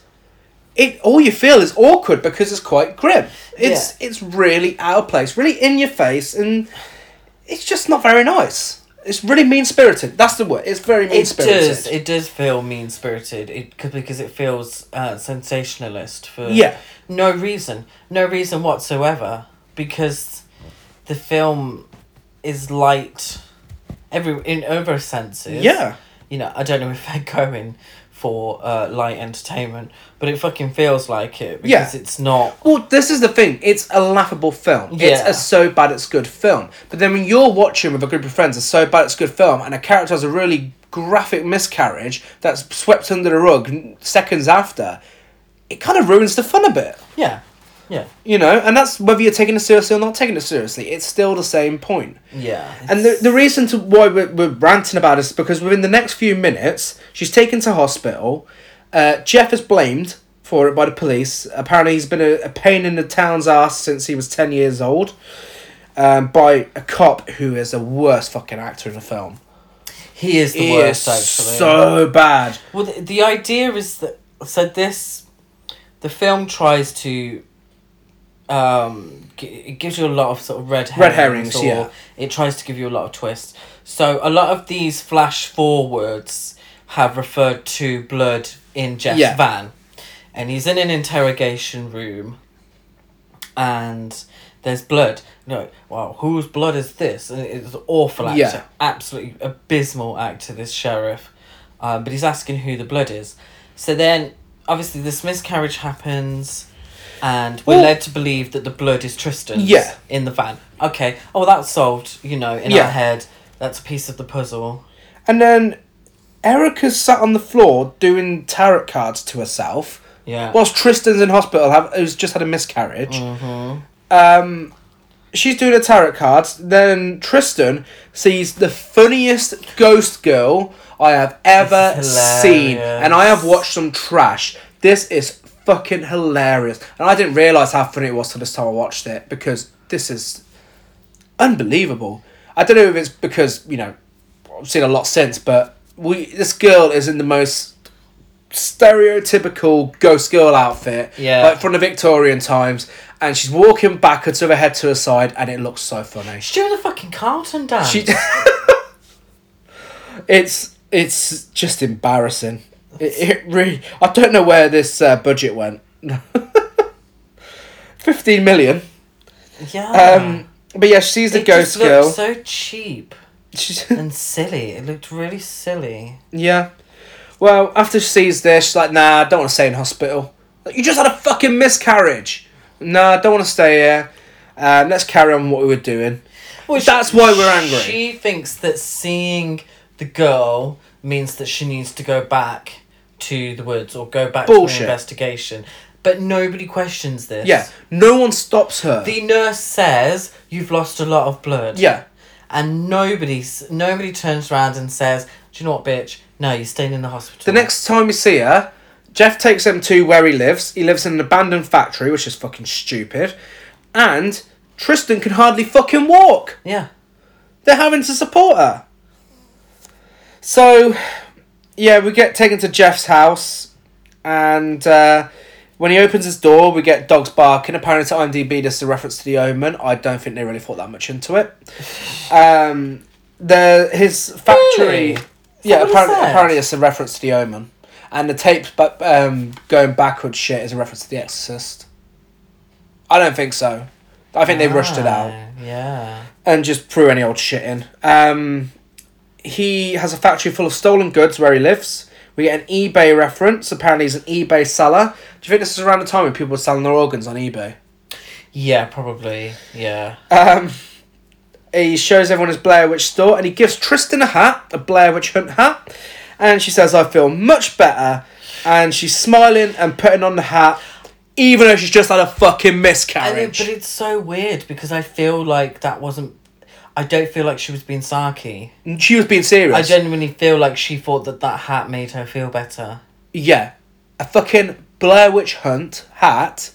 it all you feel is awkward because it's quite grim. It's it's really out of place, really in your face, and it's just not very nice. It's really mean spirited. That's the word. It's very mean spirited. It does. It does feel mean spirited. It could because it feels uh, sensationalist for Yeah. no reason, no reason whatsoever. Because the film is light, every in over senses. Yeah. You know, I don't know if they're going for uh, light entertainment, but it fucking feels like it because Yeah. it's not. Well, this is the thing. It's a laughable film. It's a so bad it's good film. But then when you're watching with a group of friends, a so bad it's good film, and a character has a really graphic miscarriage that's swept under the rug seconds after, it kind of ruins the fun a bit. Yeah, yeah, You know, and that's whether you're taking it seriously or not taking it seriously. It's still the same point. yeah. And the, the reason to why we're, we're ranting about this is because within the next few minutes, she's taken to hospital. Uh, Jeff is blamed for it by the police. Apparently, he's been a, a pain in the town's ass since he was 10 years old. Um, by a cop who is the worst fucking actor in the film. he is the He worst is actually. so bad. Well, the, the idea is that so this, the film tries to. Um, it gives you a lot of sort of red herrings. Red herrings, yeah. It tries to give you a lot of twists. So a lot of these flash forwards have referred to blood in Jeff's Yeah. van, and he's in an interrogation room, and there's blood. No, wow, whose blood is this? And it's an awful actor, Yeah. absolutely abysmal actor. This sheriff, um, but he's asking who the blood is. So then, obviously, this miscarriage happens, and we're Well- led to believe that the blood is Tristan's. Yeah. In the van. Okay. Oh, that's solved. You know, in Yeah. our head, that's a piece of the puzzle. And then Erica's sat on the floor doing tarot cards to herself. Yeah. Whilst Tristan's in hospital, have, who's just had a miscarriage. Mm-hmm. Um, she's doing a tarot cards. Then Tristan sees the funniest ghost girl I have ever seen, and I have watched some trash. This is fucking hilarious, and I didn't realize how funny it was till this time I watched it because this is unbelievable. I don't know if it's because you know I've seen a lot since, but we this girl is in the most stereotypical ghost girl outfit, Yeah. like from the Victorian times, and she's walking backwards with her head to her side, and it looks so funny. She's doing the fucking Carlton dance. She, it's it's just embarrassing. It, it really, I don't know where this uh, budget went. Fifteen million. yeah. Um, but yeah, she sees the it ghost just girl. looked so cheap She's, and silly. It looked really silly. yeah. Well, after she sees this, she's like, "Nah, I don't want to stay in hospital. Like, you just had a fucking miscarriage. Nah, I don't want to stay here. Uh, let's carry on what we were doing." Well, That's why we're angry. She thinks that seeing the girl means that she needs to go back to the woods or go back to the investigation. But nobody questions this. Yeah, no one stops her. The nurse says you've lost a lot of blood. yeah, And nobody nobody turns around and says, "Do you know what, bitch? No, you're staying in the hospital." The next time we see her, Jeff takes them to where he lives. He lives in an abandoned factory, which is fucking stupid. And Tristan can hardly fucking walk. Yeah. They're having to support her. So, yeah, we get taken to Jeff's house. And uh, when he opens his door, we get dogs barking. Apparently, to IMDb, this is a reference to The Omen. I don't think they really thought that much into it. Um, the His factory. Really? Yeah, what it apparently, said? apparently it's a reference to The Omen. and the tapes but um, going backwards shit is a reference to The Exorcist. I don't think so. I think they rushed it out Ah, Yeah. and just threw any old shit in. Um, he has a factory full of stolen goods where he lives. We get an eBay reference. Apparently, he's an eBay seller. Do you think this is around the time when people were selling their organs on eBay? Yeah, probably. Yeah. Um, he shows everyone his Blair Witch store and he gives Tristan a hat, a Blair Witch Hunt hat. And she says, I feel much better. And she's smiling and putting on the hat, even though she's just had a fucking miscarriage. but it's so weird because I feel like that wasn't. I don't feel like she was being sarky. she was being serious. I genuinely feel like she thought that that hat made her feel better. Yeah. A fucking Blair Witch Hunt hat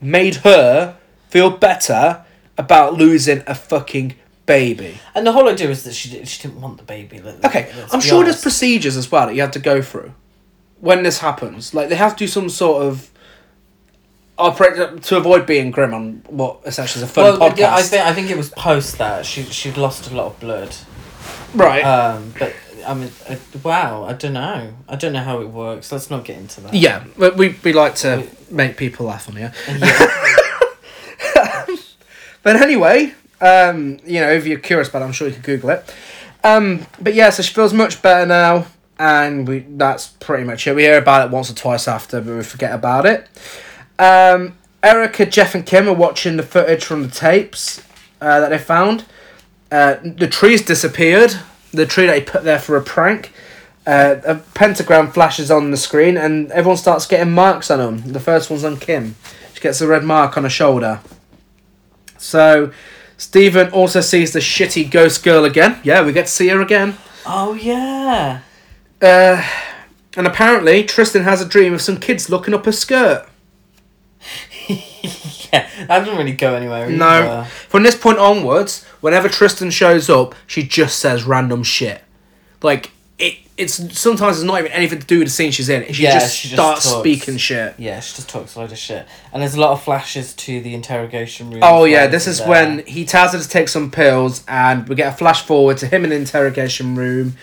made her feel better about losing a fucking baby. And the whole idea is that she did, she didn't want the baby. let- Okay, let's I'm be sure there's honest. procedures as well that you have to go through when this happens. Like they have to do some sort of operate to avoid being grim on what essentially is a fun well, podcast. yeah, I think I think it was post that she she'd lost a lot of blood. right. Um, but I mean, uh, wow, I don't know. I don't know how it works. Let's not get into that. yeah, but we we like to make people laugh on here. Yeah. But anyway, um, you know, if you're curious about it, I'm sure you could Google it. Um, but yeah, so she feels much better now, and we that's pretty much it. We hear about it once or twice after, but we forget about it. Um, Erica, Jeff, and Kim are watching the footage from the tapes uh, that they found. Uh, the tree's disappeared. The tree that he put there for a prank. Uh, a pentagram flashes on the screen, and everyone starts getting marks on them. The first one's on Kim. She gets a red mark on her shoulder. So, Stephen also sees the shitty ghost girl again. Yeah, we get to see her again. oh yeah. Uh, and apparently, Tristan has a dream of some kids looking up her skirt. That doesn't really go anywhere. No. either. From this point onwards, whenever Tristan shows up, she just says random shit. Like, it, it's sometimes it's not even anything to do with the scene she's in. She Yeah, just she just starts speaking shit. Yeah, she just talks a lot of shit, and there's a lot of flashes to the interrogation room. Oh yeah, this is isn't when he tells her to take some pills, and we get a flash forward to him in the interrogation room,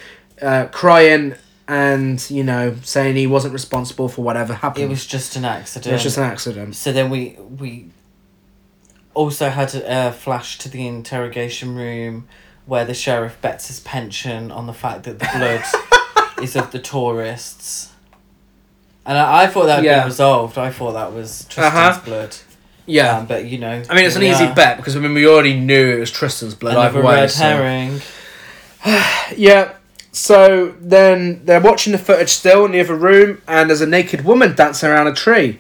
uh, crying and you know saying he wasn't responsible for whatever happened. it was just an accident. It was just an accident. So then we we also had a flash to the interrogation room where the sheriff bets his pension on the fact that the blood is of the tourists. And I, I thought that had Yeah. been resolved. I thought that was Tristan's Uh-huh. blood. Yeah, Um, but you know. I mean it's an here we easy are. bet because I mean we already knew it was Tristan's blood Another either way. red so- herring. Yeah. So then they're watching the footage still in the other room, and there's a naked woman dancing around a tree.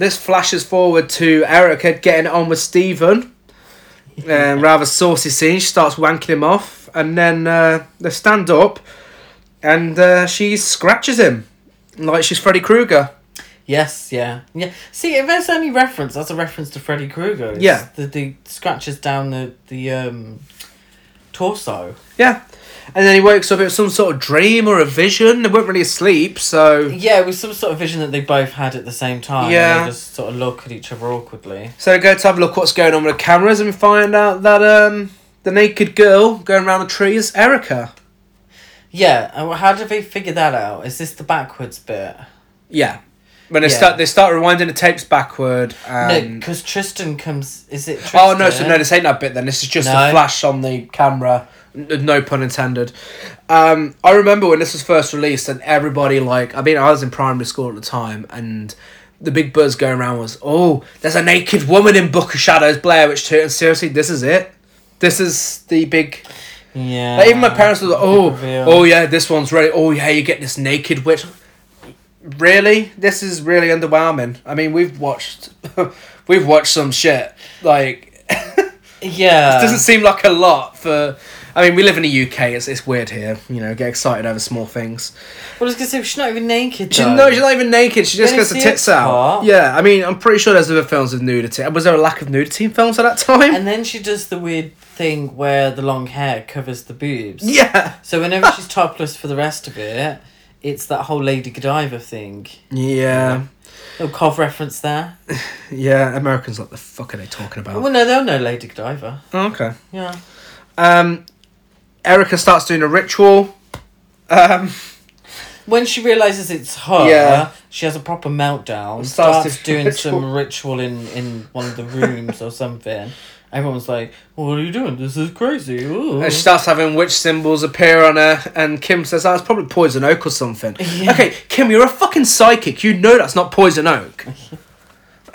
This flashes forward to Erica getting on with Stephen. Uh, rather saucy scene. She starts wanking him off, and then uh, they stand up, and uh, she scratches him like she's Freddy Krueger. Yes, yeah, yeah. See, if there's any reference, that's a reference to Freddy Krueger. It's Yeah. the the scratches down the the um torso. Yeah. And then he wakes up. It was some sort of dream or a vision. They weren't really asleep, so Yeah, it was some sort of vision that they both had at the same time. Yeah. and they just sort of look at each other awkwardly. So they go to have a look what's going on with the cameras and we find out that um the naked girl going around the tree is Erica. Yeah, and how did they figure that out? Is this the backwards bit? Yeah. When they Yeah. start they start rewinding the tapes backward no, and because Tristan comes. Is it? Tristan? Oh no, so no, this ain't that bit then. This is just No. a flash on the camera. No pun intended. Um, I remember when this was first released, and everybody like, I mean, I was in primary school at the time, and the big buzz going around was, "Oh, there's a naked woman in Book of Shadows, Blair Witch 2. And seriously, this is it. This is the big Yeah. Like, even my parents were like, "Oh, oh yeah, this one's ready. Oh yeah, you get this naked witch." Really, this is really underwhelming. I mean, we've watched, we've watched some shit. Like, Yeah. it doesn't seem like a lot for. I mean, we live in the UK. It's it's weird here. You know, get excited over small things. Well, I was gonna say she's not even naked. She, though. no, she's not even naked. She just gets only the tits out. part. Yeah, I mean, I'm pretty sure there's other films with nudity. Was there a lack of nudity in films at that time? And then she does the weird thing where the long hair covers the boobs. yeah. So whenever she's topless for the rest of it, it's that whole Lady Godiva thing. Yeah. Little Cov reference there. Yeah. Americans, like the fuck are they talking about? Well, no, they'll know Lady Godiva. Oh, okay. Yeah. Um, Erica starts doing a ritual. Um, when she realizes it's her, Yeah. she has a proper meltdown. Starts Starts, doing some ritual in in one of the rooms or something. Everyone's like, "What are you doing? This is crazy." Ooh. And she starts having witch symbols appear on her, and Kim says, "Oh, it's probably poison oak or something." Yeah. Okay, Kim, you're a fucking psychic. You know that's not poison oak.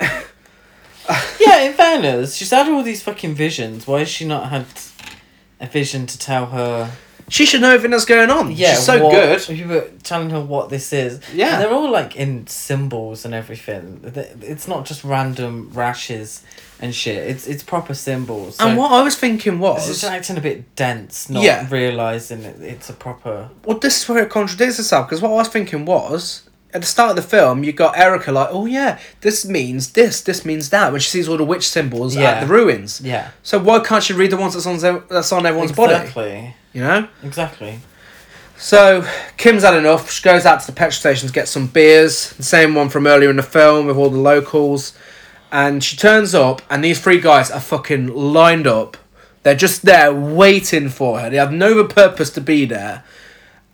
yeah, in fairness, she's had all these fucking visions. Why has she not had a vision to tell her? She should know everything that's going on. Yeah, She's so what- good. You were telling her what this is. Yeah. and they're all like in symbols and everything. It's not just random rashes and shit. It's it's proper symbols. and what I was thinking was, acting a bit dense, not Yeah. realizing it, it's a proper. well, this is where it contradicts itself. Because what I was thinking was, at the start of the film, you got Erica like, "Oh yeah, this means this, this means that." When she sees all the witch symbols Yeah. at the ruins, Yeah. so why can't she read the ones that's on that's on everyone's body? exactly. You know. Exactly. So Kim's had enough. She goes out to the petrol station to get some beers, the same one from earlier in the film with all the locals. And she turns up, and these three guys are fucking lined up. They're just there waiting for her. They have no other purpose to be there.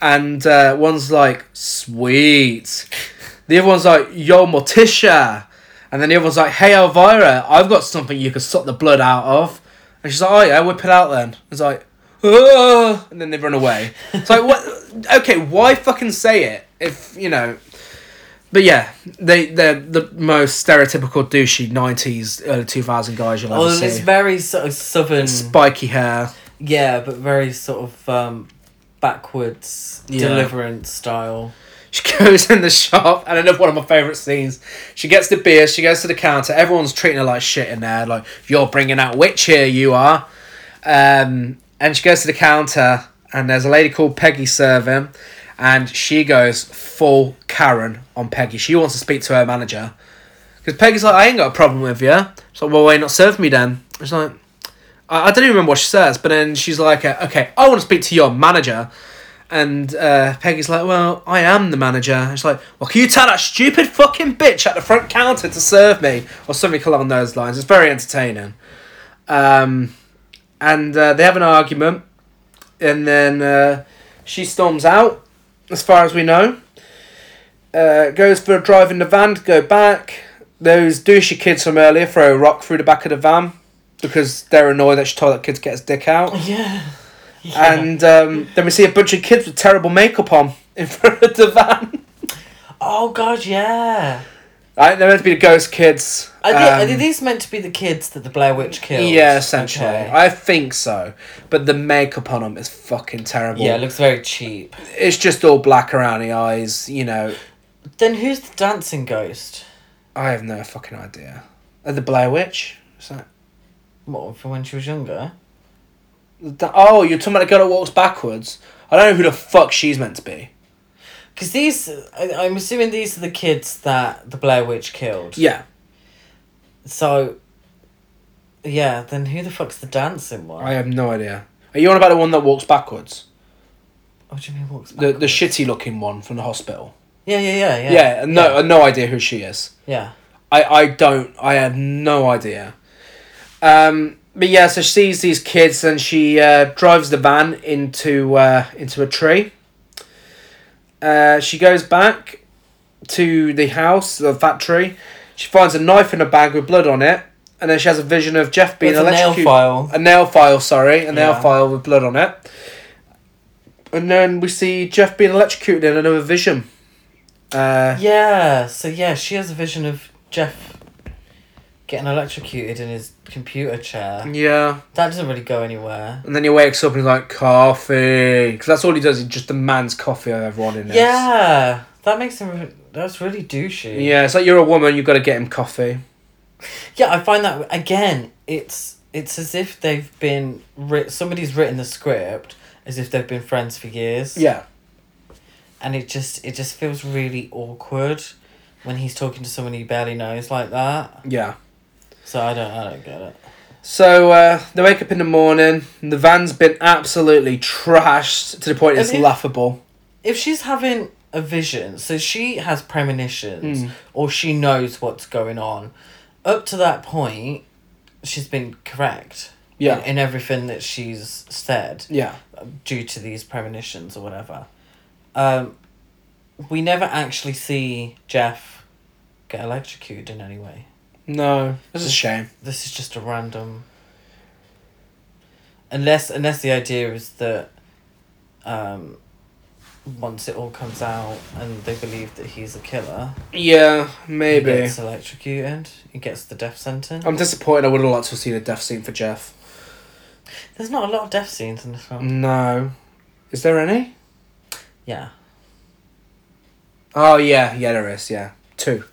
And uh, one's like, "Sweet." The other one's like, "Yo, Morticia." And then the other one's like, "Hey, Elvira, I've got something you can suck the blood out of." And she's like, "Oh yeah, whip it out then." It's like, "Oh," and then they run away. It's like, what? Okay, why fucking say it if you know? But yeah, they they're the most stereotypical douchey nineties, early two thousand guys you'll Well, ever it's very sort of southern. Spiky hair. Yeah, but very sort of um, backwards Yeah. deliverance style. She goes in the shop, and another one of my favourite scenes. She gets the beer, she goes to the counter. Everyone's treating her like shit in there. Like, you're bringing out witch here, you are. Um, and she goes to the counter, and there's a lady called Peggy serving, and she goes full Karen on Peggy. She wants to speak to her manager. Because Peggy's like, I ain't got a problem with you. She's like, well, why not serve me then? She's like, I, I don't even remember what she says, but then she's like, uh, okay, I want to speak to your manager. And uh, Peggy's like, well, I am the manager. And she's like, well, can you tell that stupid fucking bitch at the front counter to serve me? Or something along those lines. It's very entertaining. Um, and uh, they have an argument. And then uh, she storms out, as far as we know. Uh, goes for a drive in the van to go back. Those douchey kids from earlier throw a rock through the back of the van because they're annoyed that she told that kid to get his dick out. Yeah. yeah. And um, then we see a bunch of kids with terrible makeup on in front of the van. oh god, yeah. Right, they're meant to be the ghost kids. Are, they, Um, are these meant to be the kids that the Blair Witch killed? yeah, essentially. Okay. I think so. But the makeup on them is fucking terrible. Yeah, it looks very cheap. it's just all black around the eyes, you know. Then who's the dancing ghost? I have no fucking idea. Uh, the Blair Witch? Is that... What, from when she was younger? the- Oh, you're talking about the girl that walks backwards? I don't know who the fuck she's meant to be. Because these, I, I'm assuming these are the kids that the Blair Witch killed. Yeah. So, yeah, then who the fuck's the dancing one? I have no idea. Are you on about the one that walks backwards? what do you mean walks The the shitty looking one from the hospital? Yeah, yeah, yeah, yeah. Yeah, no, no idea who she is. Yeah. I, I don't. I have no idea. Um, but yeah, so she sees these kids and she uh, drives the van into uh, into a tree. Uh, she goes back to the house, the factory. She finds a knife in a bag with blood on it, and then she has a vision of Jeff being It's a nail electrocuted. file. A nail file, sorry, a nail Yeah. file with blood on it. And then we see Jeff being electrocuted in another vision. Uh, Yeah, so yeah, she has a vision of Jeff getting electrocuted in his computer chair. yeah. That doesn't really go anywhere. And then he wakes up and he's like, coffee. Because that's all he does. He just demands coffee of everyone in this. Yeah, that makes him. That's really douchey. Yeah, it's like you're a woman, you've got to get him coffee. Yeah, I find that again. It's it's as if they've been writ- somebody's written the script as if they've been friends for years. Yeah. and it just it just feels really awkward when he's talking to someone he barely knows like that. Yeah. So I don't I don't get it. So uh, they wake up in the morning, and the van's been absolutely trashed to the point it's laughable. If she's having a vision, so she has premonitions Mm. or she knows what's going on. Up to that point, she's been correct. Yeah. In, in everything that she's said Yeah. due to these premonitions or whatever. Um, we never actually see Jeff get electrocuted in any way. No, it's a shame. This is just a random. Unless unless the idea is that, um, once it all comes out and they believe that he's a killer, Yeah, he maybe. gets electrocuted. He gets the death sentence. I'm disappointed. I would have liked to have seen a death scene for Jeff. There's not a lot of death scenes in this film. No, is there any? Yeah, Oh yeah, yeah, there is. Yeah, two.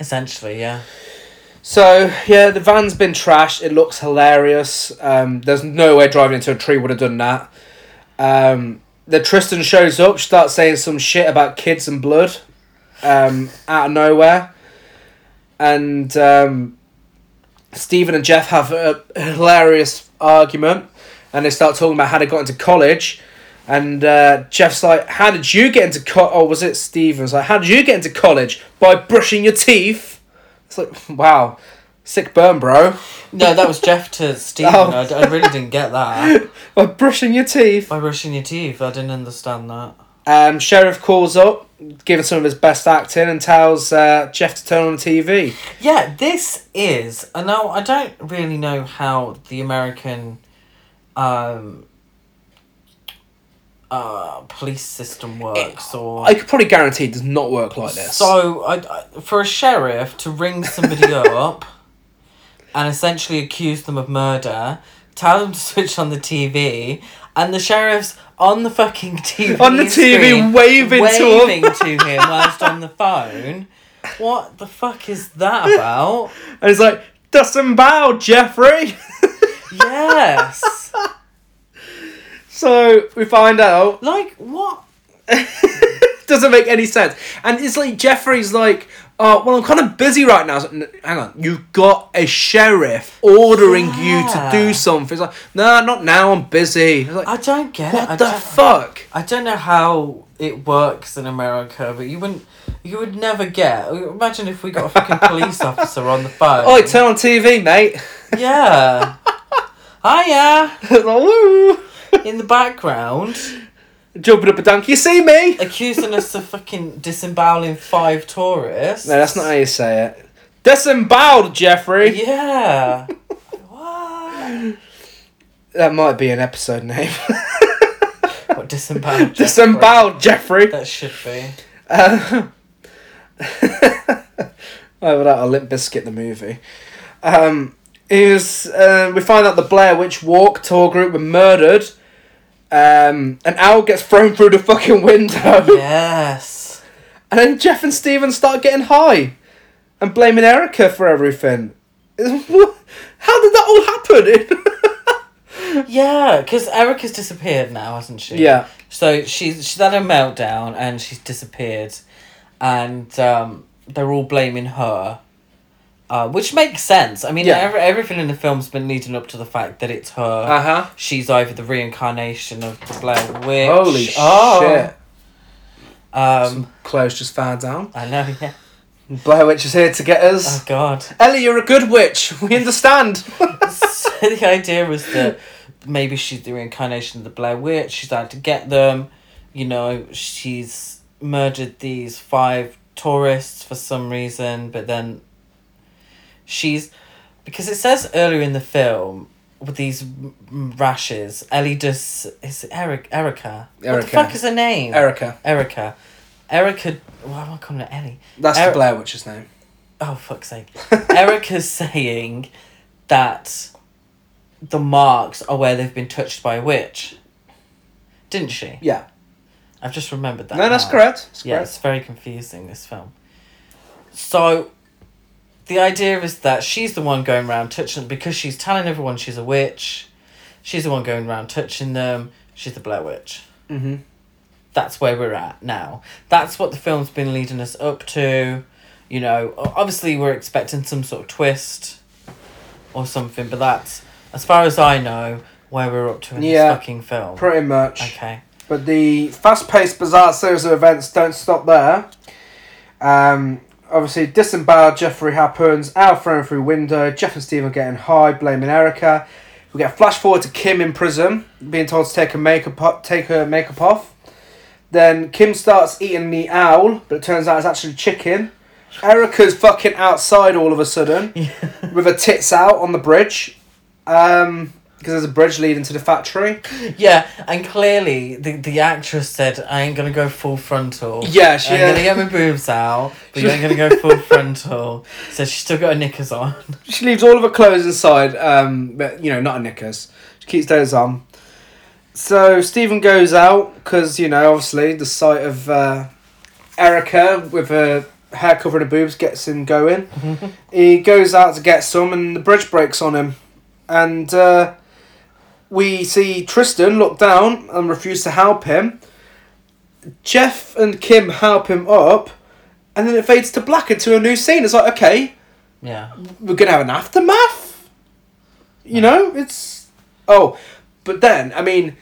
Essentially, yeah. So yeah, the van's been trashed. It looks hilarious. Um, there's no way driving into a tree would have done that. Um, the Tristan shows up, starts saying some shit about kids and blood, um, out of nowhere, and um, Stephen and Jeff have a hilarious argument, and they start talking about how they got into college. And uh, Jeff's like, "How did you get into co?" Oh, was it Stevens? like, "How did you get into college by brushing your teeth?" It's like, wow, sick burn, bro. No, that was Jeff to Stephen. Oh. I, I really didn't get that. By brushing your teeth. By brushing your teeth, I didn't understand that. Um, Sheriff calls up, giving some of his best acting, and tells uh, Jeff to turn on the TV. Yeah, this is. I know. I don't really know how the American, um, uh, police system works, or I could probably guarantee it does not work like this. so. I, I for a sheriff to ring somebody up, and essentially accuse them of murder, tell them to switch on the TV, and the sheriff's on the fucking TV on the TV, waving, waving to him, to him whilst on the phone. What the fuck is that about? and he's like, "Dustin bow, Jeffrey." Yes. So we find out Like what? doesn't make any sense, and it's like Jeffrey's like. Oh well, I'm kind of busy right now. Hang on, you've got a sheriff ordering you to do something. It's like, no, not now. I'm busy. It's like, I don't get it. what I the don't, fuck? I don't know how it works in America, but you wouldn't. You would never get. Imagine if we got a fucking police officer on the phone. Oh, turn on TV, mate. Yeah. Hiya. Like, Woo! In the background, Jumping up a donkey. You see me? accusing us of fucking disemboweling five tourists. No, that's not how you say it. Disemboweled, Jeffrey. Yeah. what? That might be an episode name. What disemboweled? Disemboweled, Jeffrey. That should be. Uh, oh, without a Limp Bizkit the movie. Um, is uh, we find out the Blair Witch Walk tour group were murdered. Um, an owl gets thrown through the fucking window, Yes. and then Jeff and Steven start getting high, and blaming Erica for everything. How did that all happen? Yeah, because Erica's disappeared now, hasn't she? yeah, So she's she's had a meltdown and she's disappeared, and um, they're all blaming her, uh, which makes sense. I mean, Yeah. every, everything in the film's been leading up to the fact that it's her. uh huh. She's either the reincarnation of the Blair Witch. Holy oh, shit! Um, Some clothes just fell down. I know. Yeah. Blair Witch is here to get us. Oh God. Elly, you're a good witch. We understand. so the idea was that maybe she's the reincarnation of the Blair Witch. She's out to get them. You know, she's murdered these five tourists for some reason, but then she's because it says earlier in the film with these rashes. Elly does is it Eric Erica? What the fuck is her name? Erica. Erica. Erica. Why am I calling her Elly? That's Er- the Blair Witch's name. Oh fuck's sake. Erica's saying that the marks are where they've been touched by a witch. Didn't she? Yeah. I've just remembered that. No, that's correct. That's Yeah, correct. it's very confusing this film. So the idea is that she's the one going around touching because she's telling everyone she's a witch. She's the one going around touching them. She's the Blair Witch. Mm-hmm. That's where we're at now. That's what the film's been leading us up to. You know, obviously we're expecting some sort of twist or something, but that's as far as I know where we're up to in Yeah. this fucking film. Pretty much. Okay. But the fast-paced, bizarre series of events don't stop there. Um, obviously, disemboweled Jeffrey happens, Al thrown through window, Jeff and Steve are getting high, blaming Erica. We get a flash forward to Kim in prison, being told to take her makeup take her makeup off. Then Kim starts eating the owl, but it turns out it's actually chicken. Erica's fucking outside all of a sudden with her tits out on the bridge. Um, because there's a bridge leading to the factory. Yeah, and clearly the, the actress said, I ain't gonna go full frontal. Yeah, she- I'm gonna get my boobs out, but you ain't gonna go full frontal. So she's still got her knickers on. She leaves all of her clothes inside, um, but you know, not her knickers. She keeps those on. So Stephen goes out because you know, obviously, the sight of uh, Erica with her hair covering her boobs gets him going. he goes out to get some, and the bridge breaks on him, and uh, we see Tristan look down and refuse to help him. Jeff and Kim help him up, and then it fades to black into a new scene. It's like, okay, Yeah. we're gonna have an aftermath. You know, it's oh, but then I mean,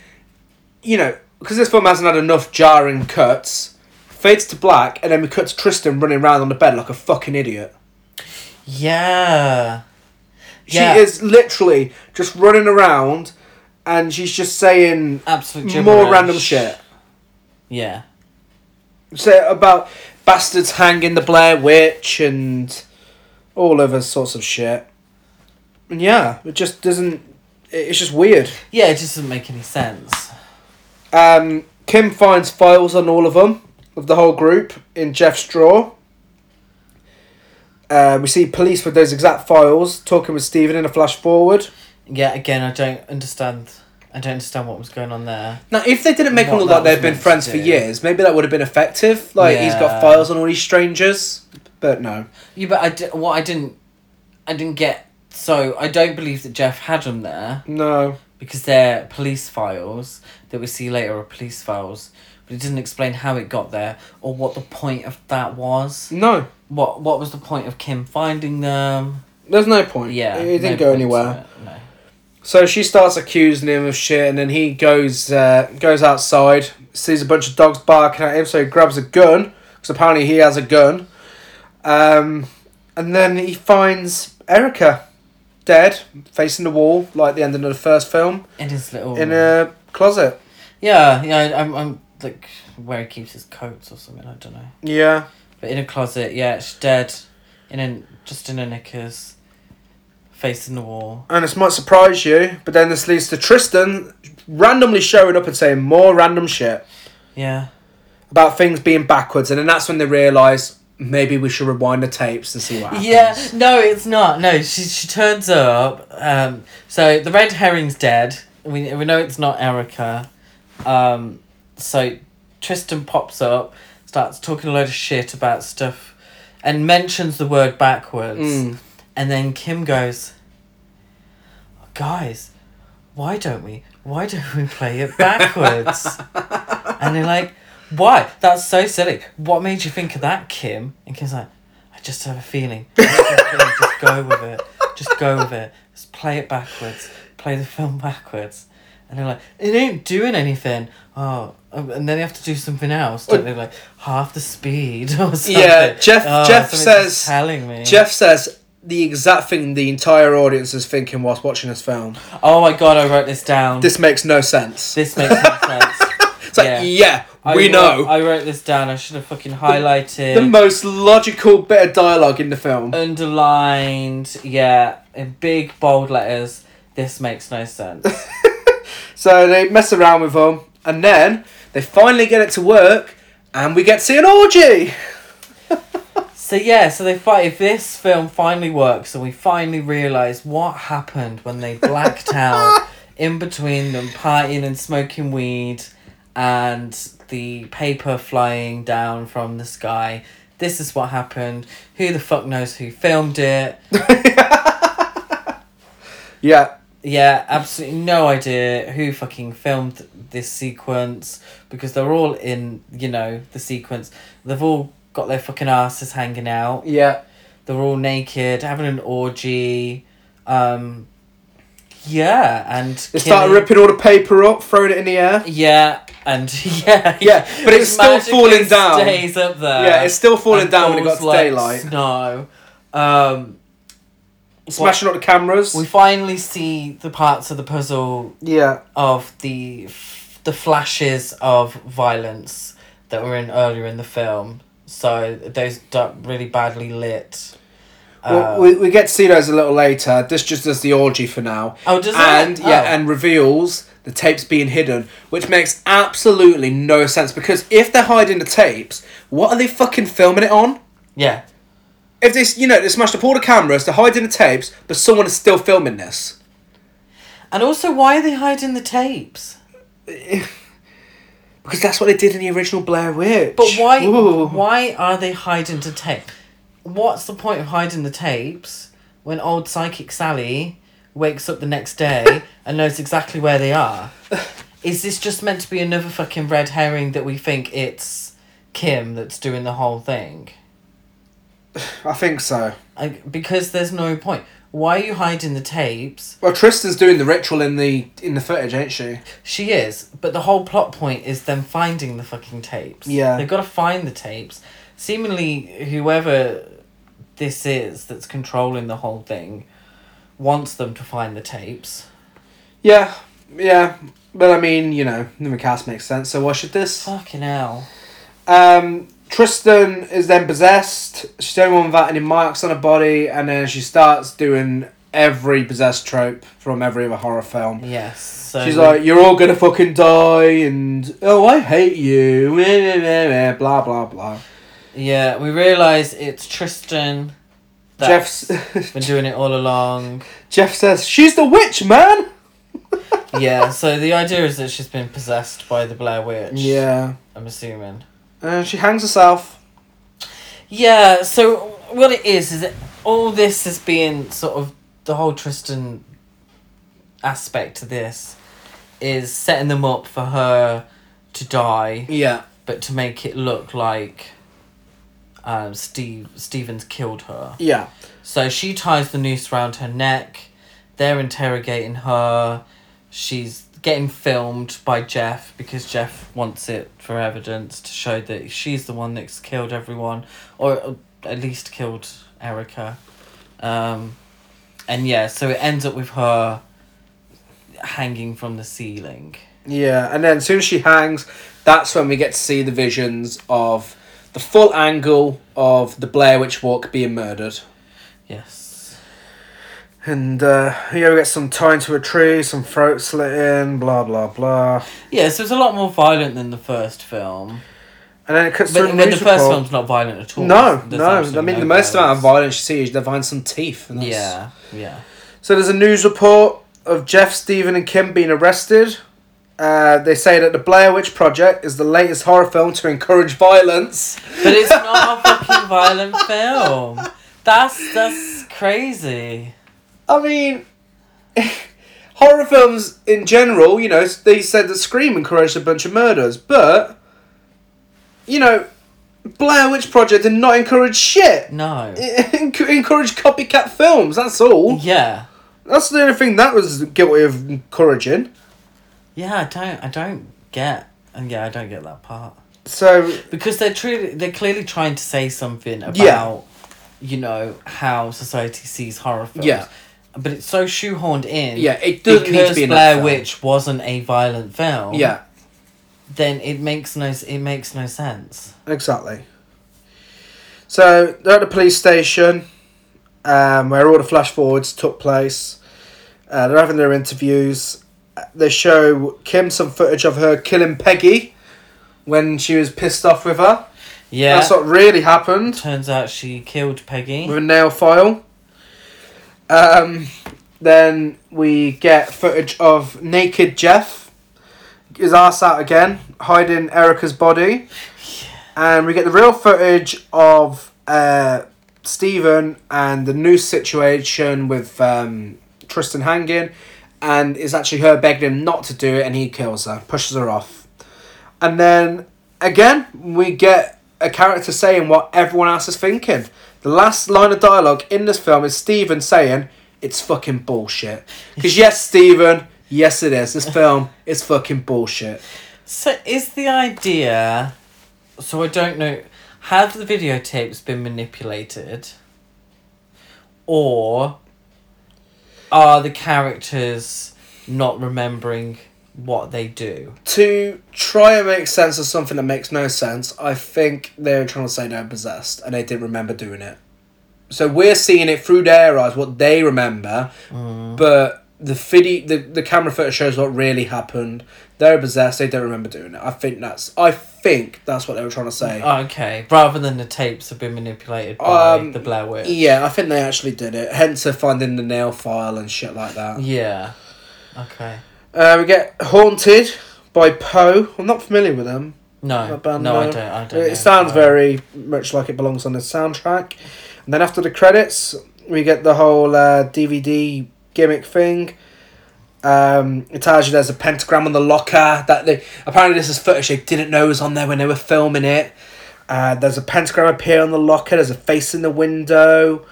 you know, because this film hasn't had enough jarring cuts, fades to black, and then we cut to Tristan running around on the bed like a fucking idiot. Yeah. She Yeah. is literally just running around, and she's just saying Absolute more random shit. Yeah. Say about bastards hanging the Blair Witch and all other sorts of shit. And yeah, it just doesn't. It's just weird. Yeah, it just doesn't make any sense. Um, Kim finds files on all of them, of the whole group, in Jeff's drawer. Uh, we see police with those exact files talking with Stephen in a flash forward. Yeah, again, I don't understand. I don't understand what was going on there. Now, if they didn't make them look that like they've been meant friends for do. years, maybe that would have been effective. Like, he's got Yeah. files on all these strangers. But no. Yeah, but I di- what I didn't, I didn't get. So I don't believe that Jeff had them there No. because they're police files that we see later are police files. But it didn't explain how it got there or what the point of that was. No. What What was the point of Kim finding them? There's no point. Yeah, It didn't no go point to anywhere. it, No. So she starts accusing him of shit, and then he goes uh, goes outside, sees a bunch of dogs barking at him, so he grabs a gun because apparently he has a gun. Um, and then he finds Erica dead, facing the wall, like the end of the first film, In his little. in a closet. Yeah, yeah. I'm, I'm like where he keeps his coats or something. I don't know. Yeah, But in a closet, yeah, she's dead. In a just in her knickers, facing the wall. and this might surprise you, but then this leads to Tristan randomly showing up and saying more random shit Yeah. about things being backwards, and then that's when they realise maybe we should rewind the tapes and see what happens. Yeah, no, it's not. No, she she turns up. Um, so the red herring's dead. We we know it's not Erica. Um, so Tristan pops up, starts talking a load of shit about stuff, and mentions the word backwards. Mm. And then Kim goes, "Guys, why don't we? Why don't we play it backwards?" and they're like, "Why? That's so silly. What made you think of that, Kim?" And Kim's like, "I just have a feeling. Just have a feeling. Just go with it. Just go with it. Just play it backwards. Play the film backwards." And they're like, "It ain't doing anything." Oh, um, and then they have to do something else, don't they? Like half the speed or something. Yeah, Jeff- Oh, Jeff says- telling me. Jeff says the exact thing the entire audience is thinking whilst watching this film. Oh my god, I wrote this down. This makes no sense. This makes no sense. It's like, yeah, I we wrote- know. I wrote this down. I should have fucking highlighted, the most logical bit of dialogue in the film. underlined, yeah, in big bold letters. This makes no sense. So they mess around with them, and then they finally get it to work, and we get to see an orgy. So yeah, so they fight. If this film finally works, and we finally realise what happened when they blacked out in between them partying and smoking weed, and the paper flying down from the sky. This is what happened. Who the fuck knows who filmed it? Yeah, Yeah, absolutely no idea who fucking filmed this sequence because they're all in, you know, the sequence. They've all got their fucking asses hanging out. yeah. They're all naked, having an orgy. Um, yeah, and They started ripping all the paper up, throwing it in the air. Yeah, and yeah, Yeah, but it's still falling down. Stays up there. yeah, it's still falling down when it got to like daylight. Snow. Um, Smashing up the cameras. we finally see the parts of the puzzle yeah, of the f- the flashes of violence that were in earlier in the film. So those really badly lit. Well, uh, we, we get to see those a little later. This just does the orgy for now. Oh, does it? and yeah, Oh. and reveals the tapes being hidden, which makes absolutely no sense because if they're hiding the tapes, what are they fucking filming it on? yeah. If this, you know, they smashed up all the cameras, they're hiding the tapes, but someone is still filming this. And also, why are they hiding the tapes? Because that's what they did in the original Blair Witch. But why? Ooh. Why are they hiding the tape? What's the point of hiding the tapes when old psychic Sally wakes up the next day and knows exactly where they are? Is this just meant to be another fucking red herring that we think it's Kim that's doing the whole thing? I think so. I, because there's no point. Why are you hiding the tapes? Well, Tristan's doing the ritual in the in the footage, ain't she? She is, but the whole plot point is them finding the fucking tapes. Yeah. They've got to find the tapes. Seemingly, whoever this is that's controlling the whole thing wants them to find the tapes. Yeah, yeah. But I mean, you know, the cast makes sense. So why should this? Fucking hell. Um, Tristan is then possessed. She's the only one without any marks on her body, and then she starts doing every possessed trope from every other horror film. Yes. So She's like, "You're all gonna fucking die," and "Oh, I hate you," blah blah blah. yeah, we realise it's Tristan. Jeff's been doing it all along. Jeff says, "She's the witch, man." Yeah, so the idea is that she's been possessed by the Blair Witch. Yeah, I'm assuming. And she hangs herself. Yeah, so what it is is that all this is being sort of the whole Tristan aspect to this is setting them up for her to die, Yeah, but to make it look like um, Steve Stevens killed her. yeah, So she ties the noose around her neck. They're interrogating her. She's getting filmed by Jeff because Jeff wants it for evidence to show that she's the one that's killed everyone, or at least killed Erica. Um, and yeah, so it ends up with her hanging from the ceiling. yeah. And then as soon as she hangs, that's when we get to see the visions of the full angle of the Blair Witch Walk being murdered. Yes. And uh, yeah, we get some tying to a tree, some throat slitting, blah blah blah. Yeah, so it's a lot more violent than the first film. And then it cuts But, to a but the first report. film's not violent at all. No, There's no. I mean, no the most amount of violence. violence you see is they find some teeth. And that's... Yeah, yeah. So there's a news report of Jeff, Stephen, and Kim being arrested. Uh, they say that the Blair Witch Project is the latest horror film to encourage violence. But it's not a fucking violent film. That's that's crazy. I mean, horror films in general, you know, they said that Scream encouraged a bunch of murders, but, you know, Blair Witch Project did not encourage shit. No. It encouraged copycat films, that's all. Yeah. That's the only thing that was guilty of encouraging. Yeah, I don't I don't get and yeah, I don't get that part. So, Because they're truly they're clearly trying to say something about Yeah. you know, how society sees horror films. Yeah. But it's so shoehorned in. yeah, it doesn't need to be Blair. Witch wasn't a violent film. Yeah, Then it makes no it makes no sense. exactly. So, they're at the police station um, where all the flash forwards took place. Uh, they're having their interviews. They show Kim some footage of her killing Peggy when she was pissed off with her. Yeah. That's what really happened. Turns out she killed Peggy. with a nail file. Um, then we get footage of naked Jeff, his ass out again, hiding Erica's body, and we get the real footage of uh, Stephen and the noose situation with um, Tristan hanging, and it's actually her begging him not to do it, and he kills her, pushes her off, and then again we get a character saying what everyone else is thinking. The last line of dialogue in this film is Stephen saying, It's fucking bullshit. Because, yes, Stephen, yes, it is. This film is fucking bullshit. So is the idea so I don't know have the videotapes been manipulated or are the characters not remembering what they do. To try and make sense of something that makes no sense, I think they're trying to say they're possessed and they didn't remember doing it. So we're seeing it through their eyes, what they remember, but the video, the, the camera footage shows what really happened. They're possessed. They don't remember doing it. I think that's. I think that's what they were trying to say. Okay, rather than the tapes have been manipulated by Um, the Blair Witch. Yeah, I think they actually did it. Hence, her finding the nail file and shit like that. Yeah. Okay. Uh, we get haunted by Poe. I'm not familiar with them. No. That band, no, I don't. I don't. It know. sounds very much like it belongs on the soundtrack. And then after the credits, we get the whole uh, DVD gimmick thing. Um, it tells you there's a pentagram on the locker that they apparently this is footage they didn't know was on there when they were filming it. Uh, there's a pentagram appear on the locker. There's a face in the window.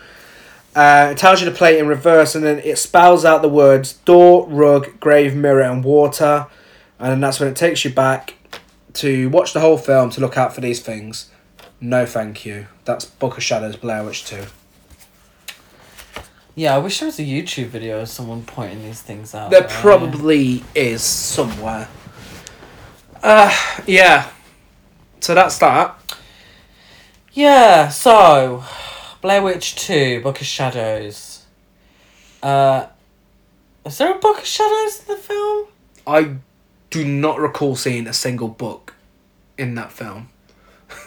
Uh, it tells you to play it in reverse, and then it spells out the words door, rug, grave, mirror, and water. And then that's when it takes you back to watch the whole film to look out for these things. No, thank you. That's Book of Shadows, Blair Witch 2. Yeah, I wish there was a YouTube video of someone pointing these things out. There there. probably is somewhere. Uh, yeah. So that's that. Yeah, so Blair Witch 2, Book of Shadows. Uh is there a Book of Shadows in the film? I do not recall seeing a single book in that film.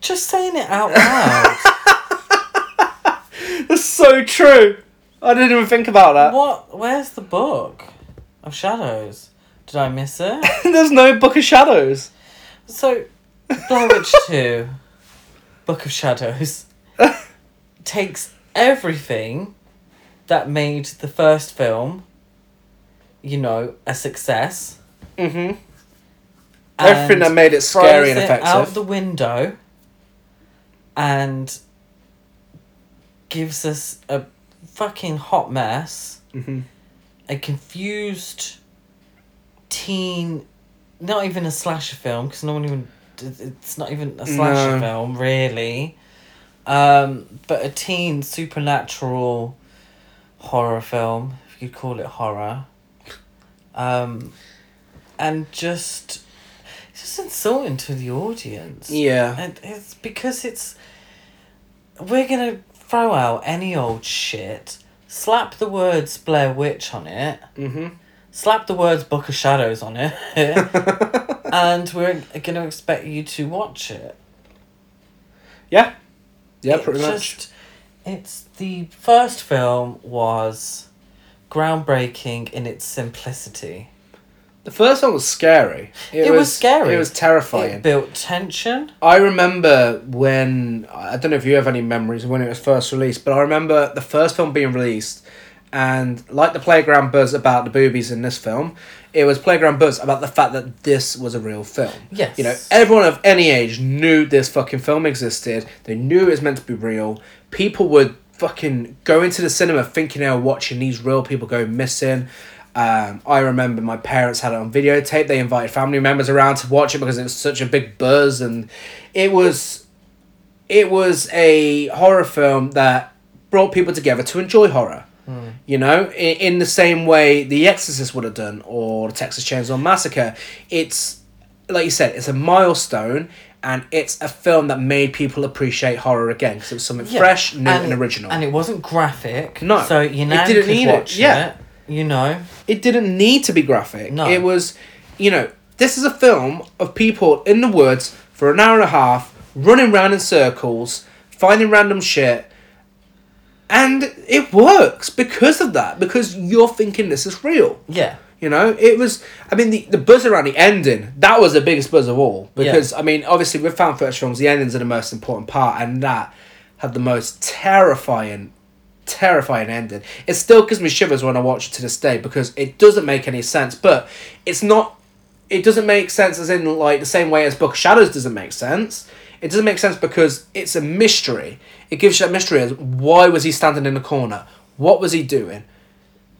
Just saying it out loud. That's so true. I didn't even think about that. what where's the book of shadows? Did I miss it? There's no Book of Shadows. So Blair Witch 2, Book of Shadows takes everything that made the first film, you know, a success. Mm-hmm. Everything that made it scary throws and it out effective. the window and gives us a fucking hot mess, Mm-hmm. a confused teen, not even a slasher film because no one even it's not even a slasher No. film really, um, but a teen supernatural horror film if you could call it horror, um, and just it's just insulting to the audience. Yeah. And it's because it's. We're gonna throw out any old shit, slap the words Blair Witch on it, Mm-hmm. Slap the words Book of Shadows on it, and we're gonna expect you to watch it. yeah. Yeah, It pretty much. It's the first film was groundbreaking in its simplicity. The first one was scary. It was scary. It was terrifying. It built tension. I remember when I don't know if you have any memories of when it was first released, but I remember the first film being released, and like the playground buzz about the boobies in this film, it was playground buzz about the fact that this was a real film. Yes. You know, everyone of any age knew this fucking film existed. They knew it was meant to be real. People would fucking go into the cinema thinking they were watching these real people go missing. Um, I remember my parents had it on videotape. They invited family members around to watch it because it was such a big buzz, and it was, it was a horror film that brought people together to enjoy horror. You know, in, in the same way The Exorcist would have done, or Texas Chainsaw Massacre. It's like you said, it's a milestone, and it's a film that made people appreciate horror again because it was something Yeah. fresh, new, and, original. And it wasn't graphic. No, So you know, it didn't need it, yeah. it. You know. it didn't need to be graphic. No. It was, you know, this is a film of people in the woods for an hour and a half, running around in circles, finding random shit. And it works because of that, because you're thinking this is real. Yeah. You know, it was. I mean, the, the buzz around the ending that was the biggest buzz of all because I mean, obviously with found footage films, the endings are the most important part, and that had the most terrifying, terrifying ending. It still gives me shivers when I watch it to this day because it doesn't make any sense. But it's not. It doesn't make sense as in like the same way as Book of Shadows doesn't make sense. It doesn't make sense because it's a mystery. It gives you that mystery as why was he standing in the corner? What was he doing?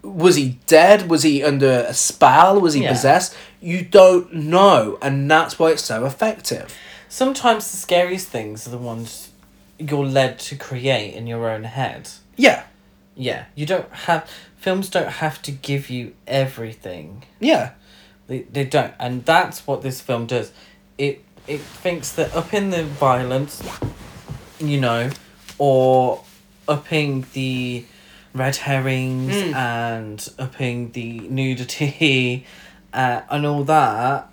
was he dead? Was he under a spell? Was he Yeah. possessed? You don't know, and that's why it's so effective. Sometimes the scariest things are the ones you're led to create in your own head. Yeah, Yeah, you don't have films don't have to give you everything. Yeah. They they don't, and that's what this film does. It it thinks that up in the violence, you know, or upping the red herrings Mm. and upping the nudity, uh, and all that,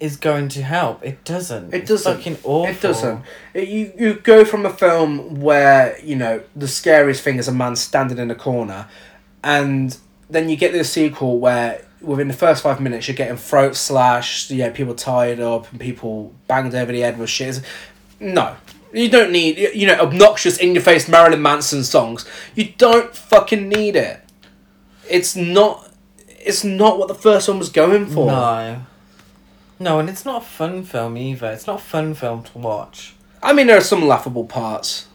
is going to help. It doesn't. It doesn't. Fucking awful. It doesn't. It, you you go from a film where you know the scariest thing is a man standing in a corner, and then you get this sequel where within the first five minutes you're getting throat slashed, yeah, people tied up and people banged over the head with shit. No, you don't need you know obnoxious in your face Marilyn Manson songs. You don't fucking need it. It's not. It's not what the first one was going for. No. No, and it's not a fun film either. It's not a fun film to watch. I mean, there are some laughable parts.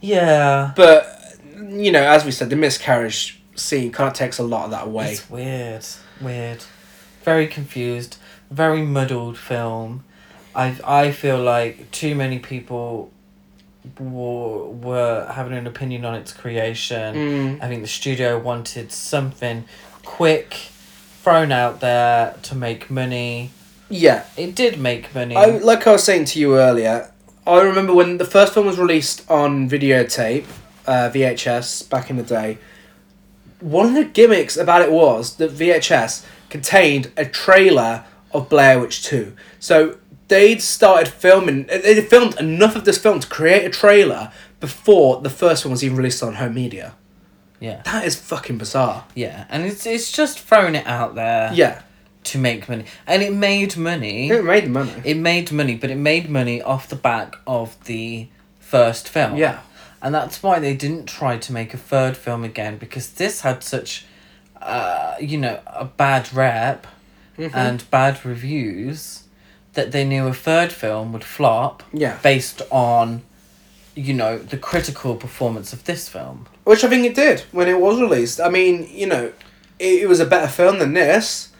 Yeah. But you know, as we said, the miscarriage scene kind of takes a lot of that away. It's weird. Weird. Very confused. Very muddled film. I I feel like too many people were, were having an opinion on its creation. Mm. I think the studio wanted something quick thrown out there to make money. Yeah, It did make money. I like I was saying to you earlier. I remember when the first film was released on videotape, uh, VHS back in the day. One of the gimmicks about it was that VHS contained a trailer of Blair Witch Two. So they'd started filming. They filmed enough of this film to create a trailer before the first one was even released on home media. yeah. That is fucking bizarre. Yeah. And it's it's just throwing it out there Yeah, to make money. And it made money. it made money. It made money, but it made money off the back of the first film. Yeah. And that's why they didn't try to make a third film again because this had such, uh, you know, a bad rep Mm-hmm. and bad reviews that they knew a third film would flop Yeah. based on, you know, the critical performance of this film. Which I think it did when it was released. I mean, you know, it, it was a better film than this,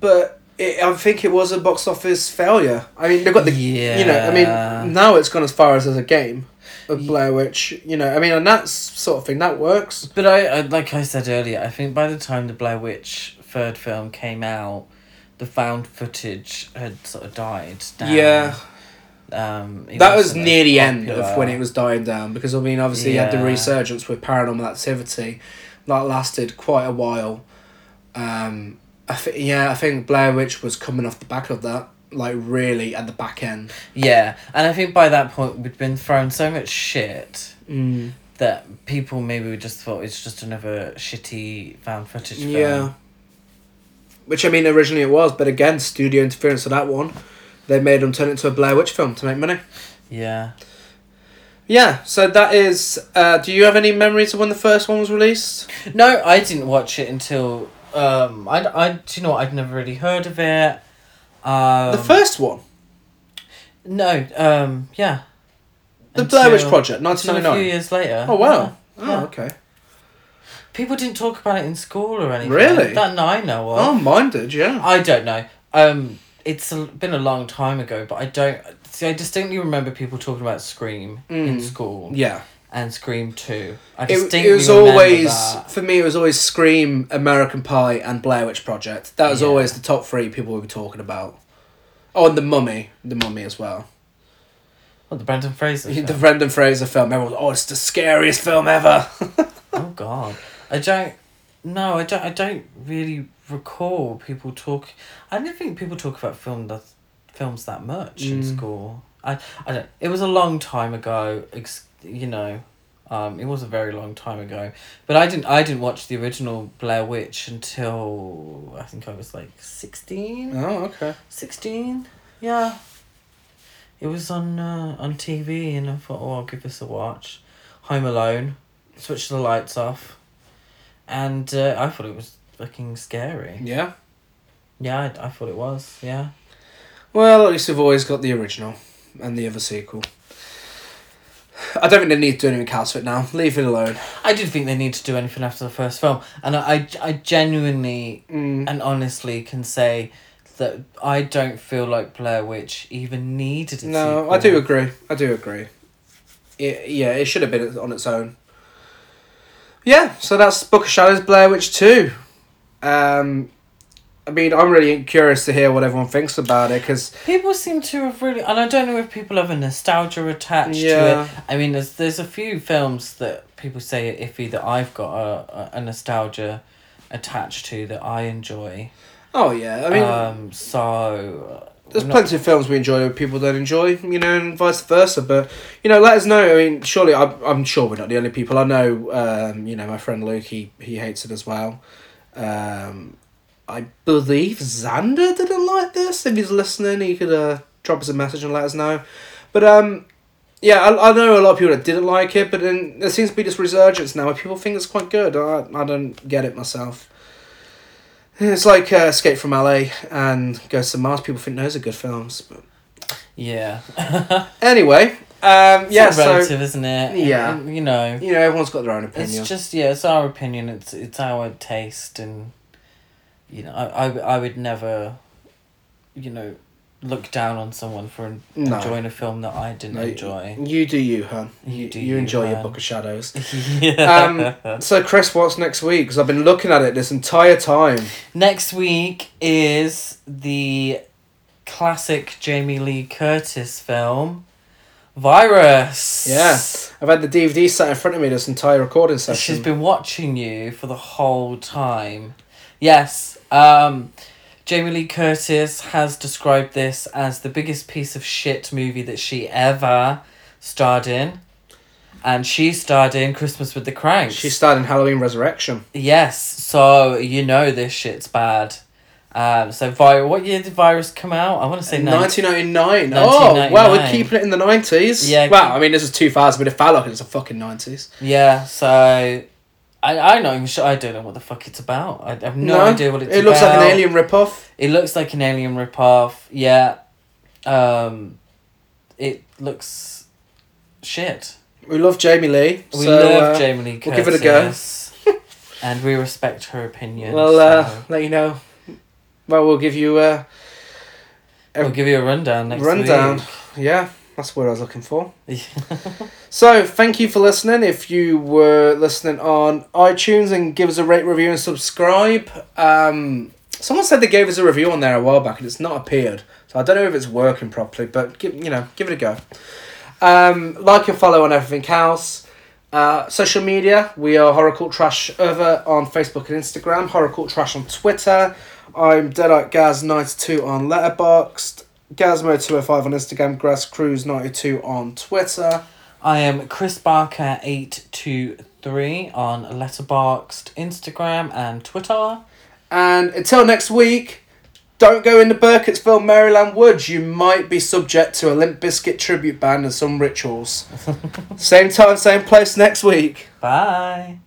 but it, I think it was a box office failure. I mean, they've got the, you know, I mean, now it's gone as far as as a game of Blair Witch, you know, I mean, and that sort of thing, that works. But I, I, like I said earlier, I think by the time the Blair Witch third film came out, the found footage had sort of died down. Yeah. Um, That was near the end of when it was dying down because, I mean, obviously you had the resurgence with paranormal activity that lasted quite a while. Um, I th- yeah, I think Blair Witch was coming off the back of that, like really at the back end. Yeah, and I think by that point we'd been thrown so much shit Mm. that people maybe just thought it's just another shitty found footage film. Yeah. Which I mean, originally it was, but again, studio interference for that one, they made them turn it into a Blair Witch film to make money. Yeah. Yeah, so that is. Uh, do you have any memories of when the first one was released? No, I didn't watch it until um I I do you know what I'd never really heard of it. Um, the first one, No, um yeah. the Blair Witch Project, 1999. a few years later. Oh wow! Yeah. Oh Yeah. okay. People didn't talk about it in school or anything. Really? That I know of. Oh, mine did. Yeah. I don't know. Um, it's a, been a long time ago, but I don't see. I distinctly remember people talking about Scream in Mm. school Yeah. and Scream Two. I It, distinctly it was remember always that. for me. It was always Scream, American Pie, and Blair Witch Project. That was Yeah. always the top three people would be talking about. Oh, and the Mummy, the Mummy as well. Oh, the Brendan Fraser. The film? Brendan Fraser film. Everyone, oh, it's the scariest film ever. oh God, I don't. No, I don't. I don't really recall people talk. I don't think people talk about film that films that much in Mm. school. I I don't. It was a long time ago. Ex, you know, um, it was a very long time ago. But I didn't. I didn't watch the original Blair Witch until I think I was like sixteen. oh, okay. 16 yeah it was on uh, on tv and i thought oh i'll give this a watch home alone switch the lights off and uh, i thought it was fucking scary Yeah. yeah I, I thought it was yeah Well, at least we've always got the original and the other sequel. I don't think they need to do anything else with it now. Leave it alone. i didn't think they need to do anything after the first film and i, I, I genuinely Mm. and honestly can say that i don't feel like blair witch even needed a No, sequel. I do agree. I do agree. It, yeah, it should have been on its own. Yeah, so that's Book of Shadows, Blair Witch Two. Um, I mean, I'm really curious to hear what everyone thinks about it because People seem to have really, and I don't know if people have a nostalgia attached to it. I mean, there's there's a few films that people say are iffy that I've got a, a, a nostalgia attached to that I enjoy. oh yeah, I mean, um, so there's I'm not- plenty of films we enjoy that people don't enjoy, you know, and vice versa. But you know, let us know. I mean, surely I'm, I'm sure we're not the only people. I know, um, you know, my friend Luke, he he hates it as well. Um, I believe Xander didn't like this. If he's listening, he could uh, drop us a message and let us know. But um, yeah, I, I know a lot of people that didn't like it, but then there seems to be this resurgence now where people think it's quite good. I I don't get it myself. It's like uh, Escape from LA and Ghosts of Mars. People think those are good films, but yeah. anyway, um, yeah. So relative, isn't it? Yeah. And, you know, you know, everyone's got their own opinion. it's just yeah, it's our opinion. It's it's our taste, and you know, I I, I would never, you know, look down on someone for No. enjoying a film that I didn't No, enjoy. You do you, hun. You do you you, enjoy your. Book of Shadows. yeah. Um, so, Chris, what's next week? Because I've been looking at it this entire time. Next week is the classic Jamie Lee Curtis film, Virus. Yeah. I've had the DVD sat in front of me this entire recording session. She's been watching you for the whole time. Yes. Um, Jamie Lee Curtis has described this as the biggest piece of shit movie that she ever starred in. And she starred in Christmas with the Cranks. She starred in Halloween Resurrection. Yes, so you know this shit's bad. Um, so vi- what year did Virus come out? I want to say nine- 1999. Oh, wow, we're keeping it in the 90s. Yeah, Well, I mean, this is 2000, but it felt like it was the fucking 90s. Yeah, so I I not even sure. I don't know what the fuck it's about. I have no, idea what it's about. It looks about. like an alien ripoff. It looks like an alien ripoff. Yeah. Um, it looks shit. We love Jamie Lee. We so, love uh, Jamie Lee Curtis. we'll give it a go. and we respect her opinion. We'll uh, so let you know. Well, we'll give you uh, a we'll give you a rundown next week. rundown. week. Yeah, that's what I was looking for. So, thank you for listening. If you were listening on iTunes and give us a rate, review, and subscribe. Um, someone said they gave us a review on there a while back and it's not appeared. So, I don't know if it's working properly, but give, you know, give it a go. Um, like and follow on everything else. Uh, social media, we are Horror Cult Trash over on Facebook and Instagram, Horror Cult Trash on Twitter. I'm Deadite Gaz92 on Letterboxd, Gazmo205 on Instagram, Grass Cruise92 on Twitter. I am Chris Barker eight two three on Letterboxd, Instagram, and Twitter. And until next week, don't go into Burkittsville, Maryland Woods. You might be subject to a Limp Bizkit tribute band and some rituals. same time, same place next week. Bye.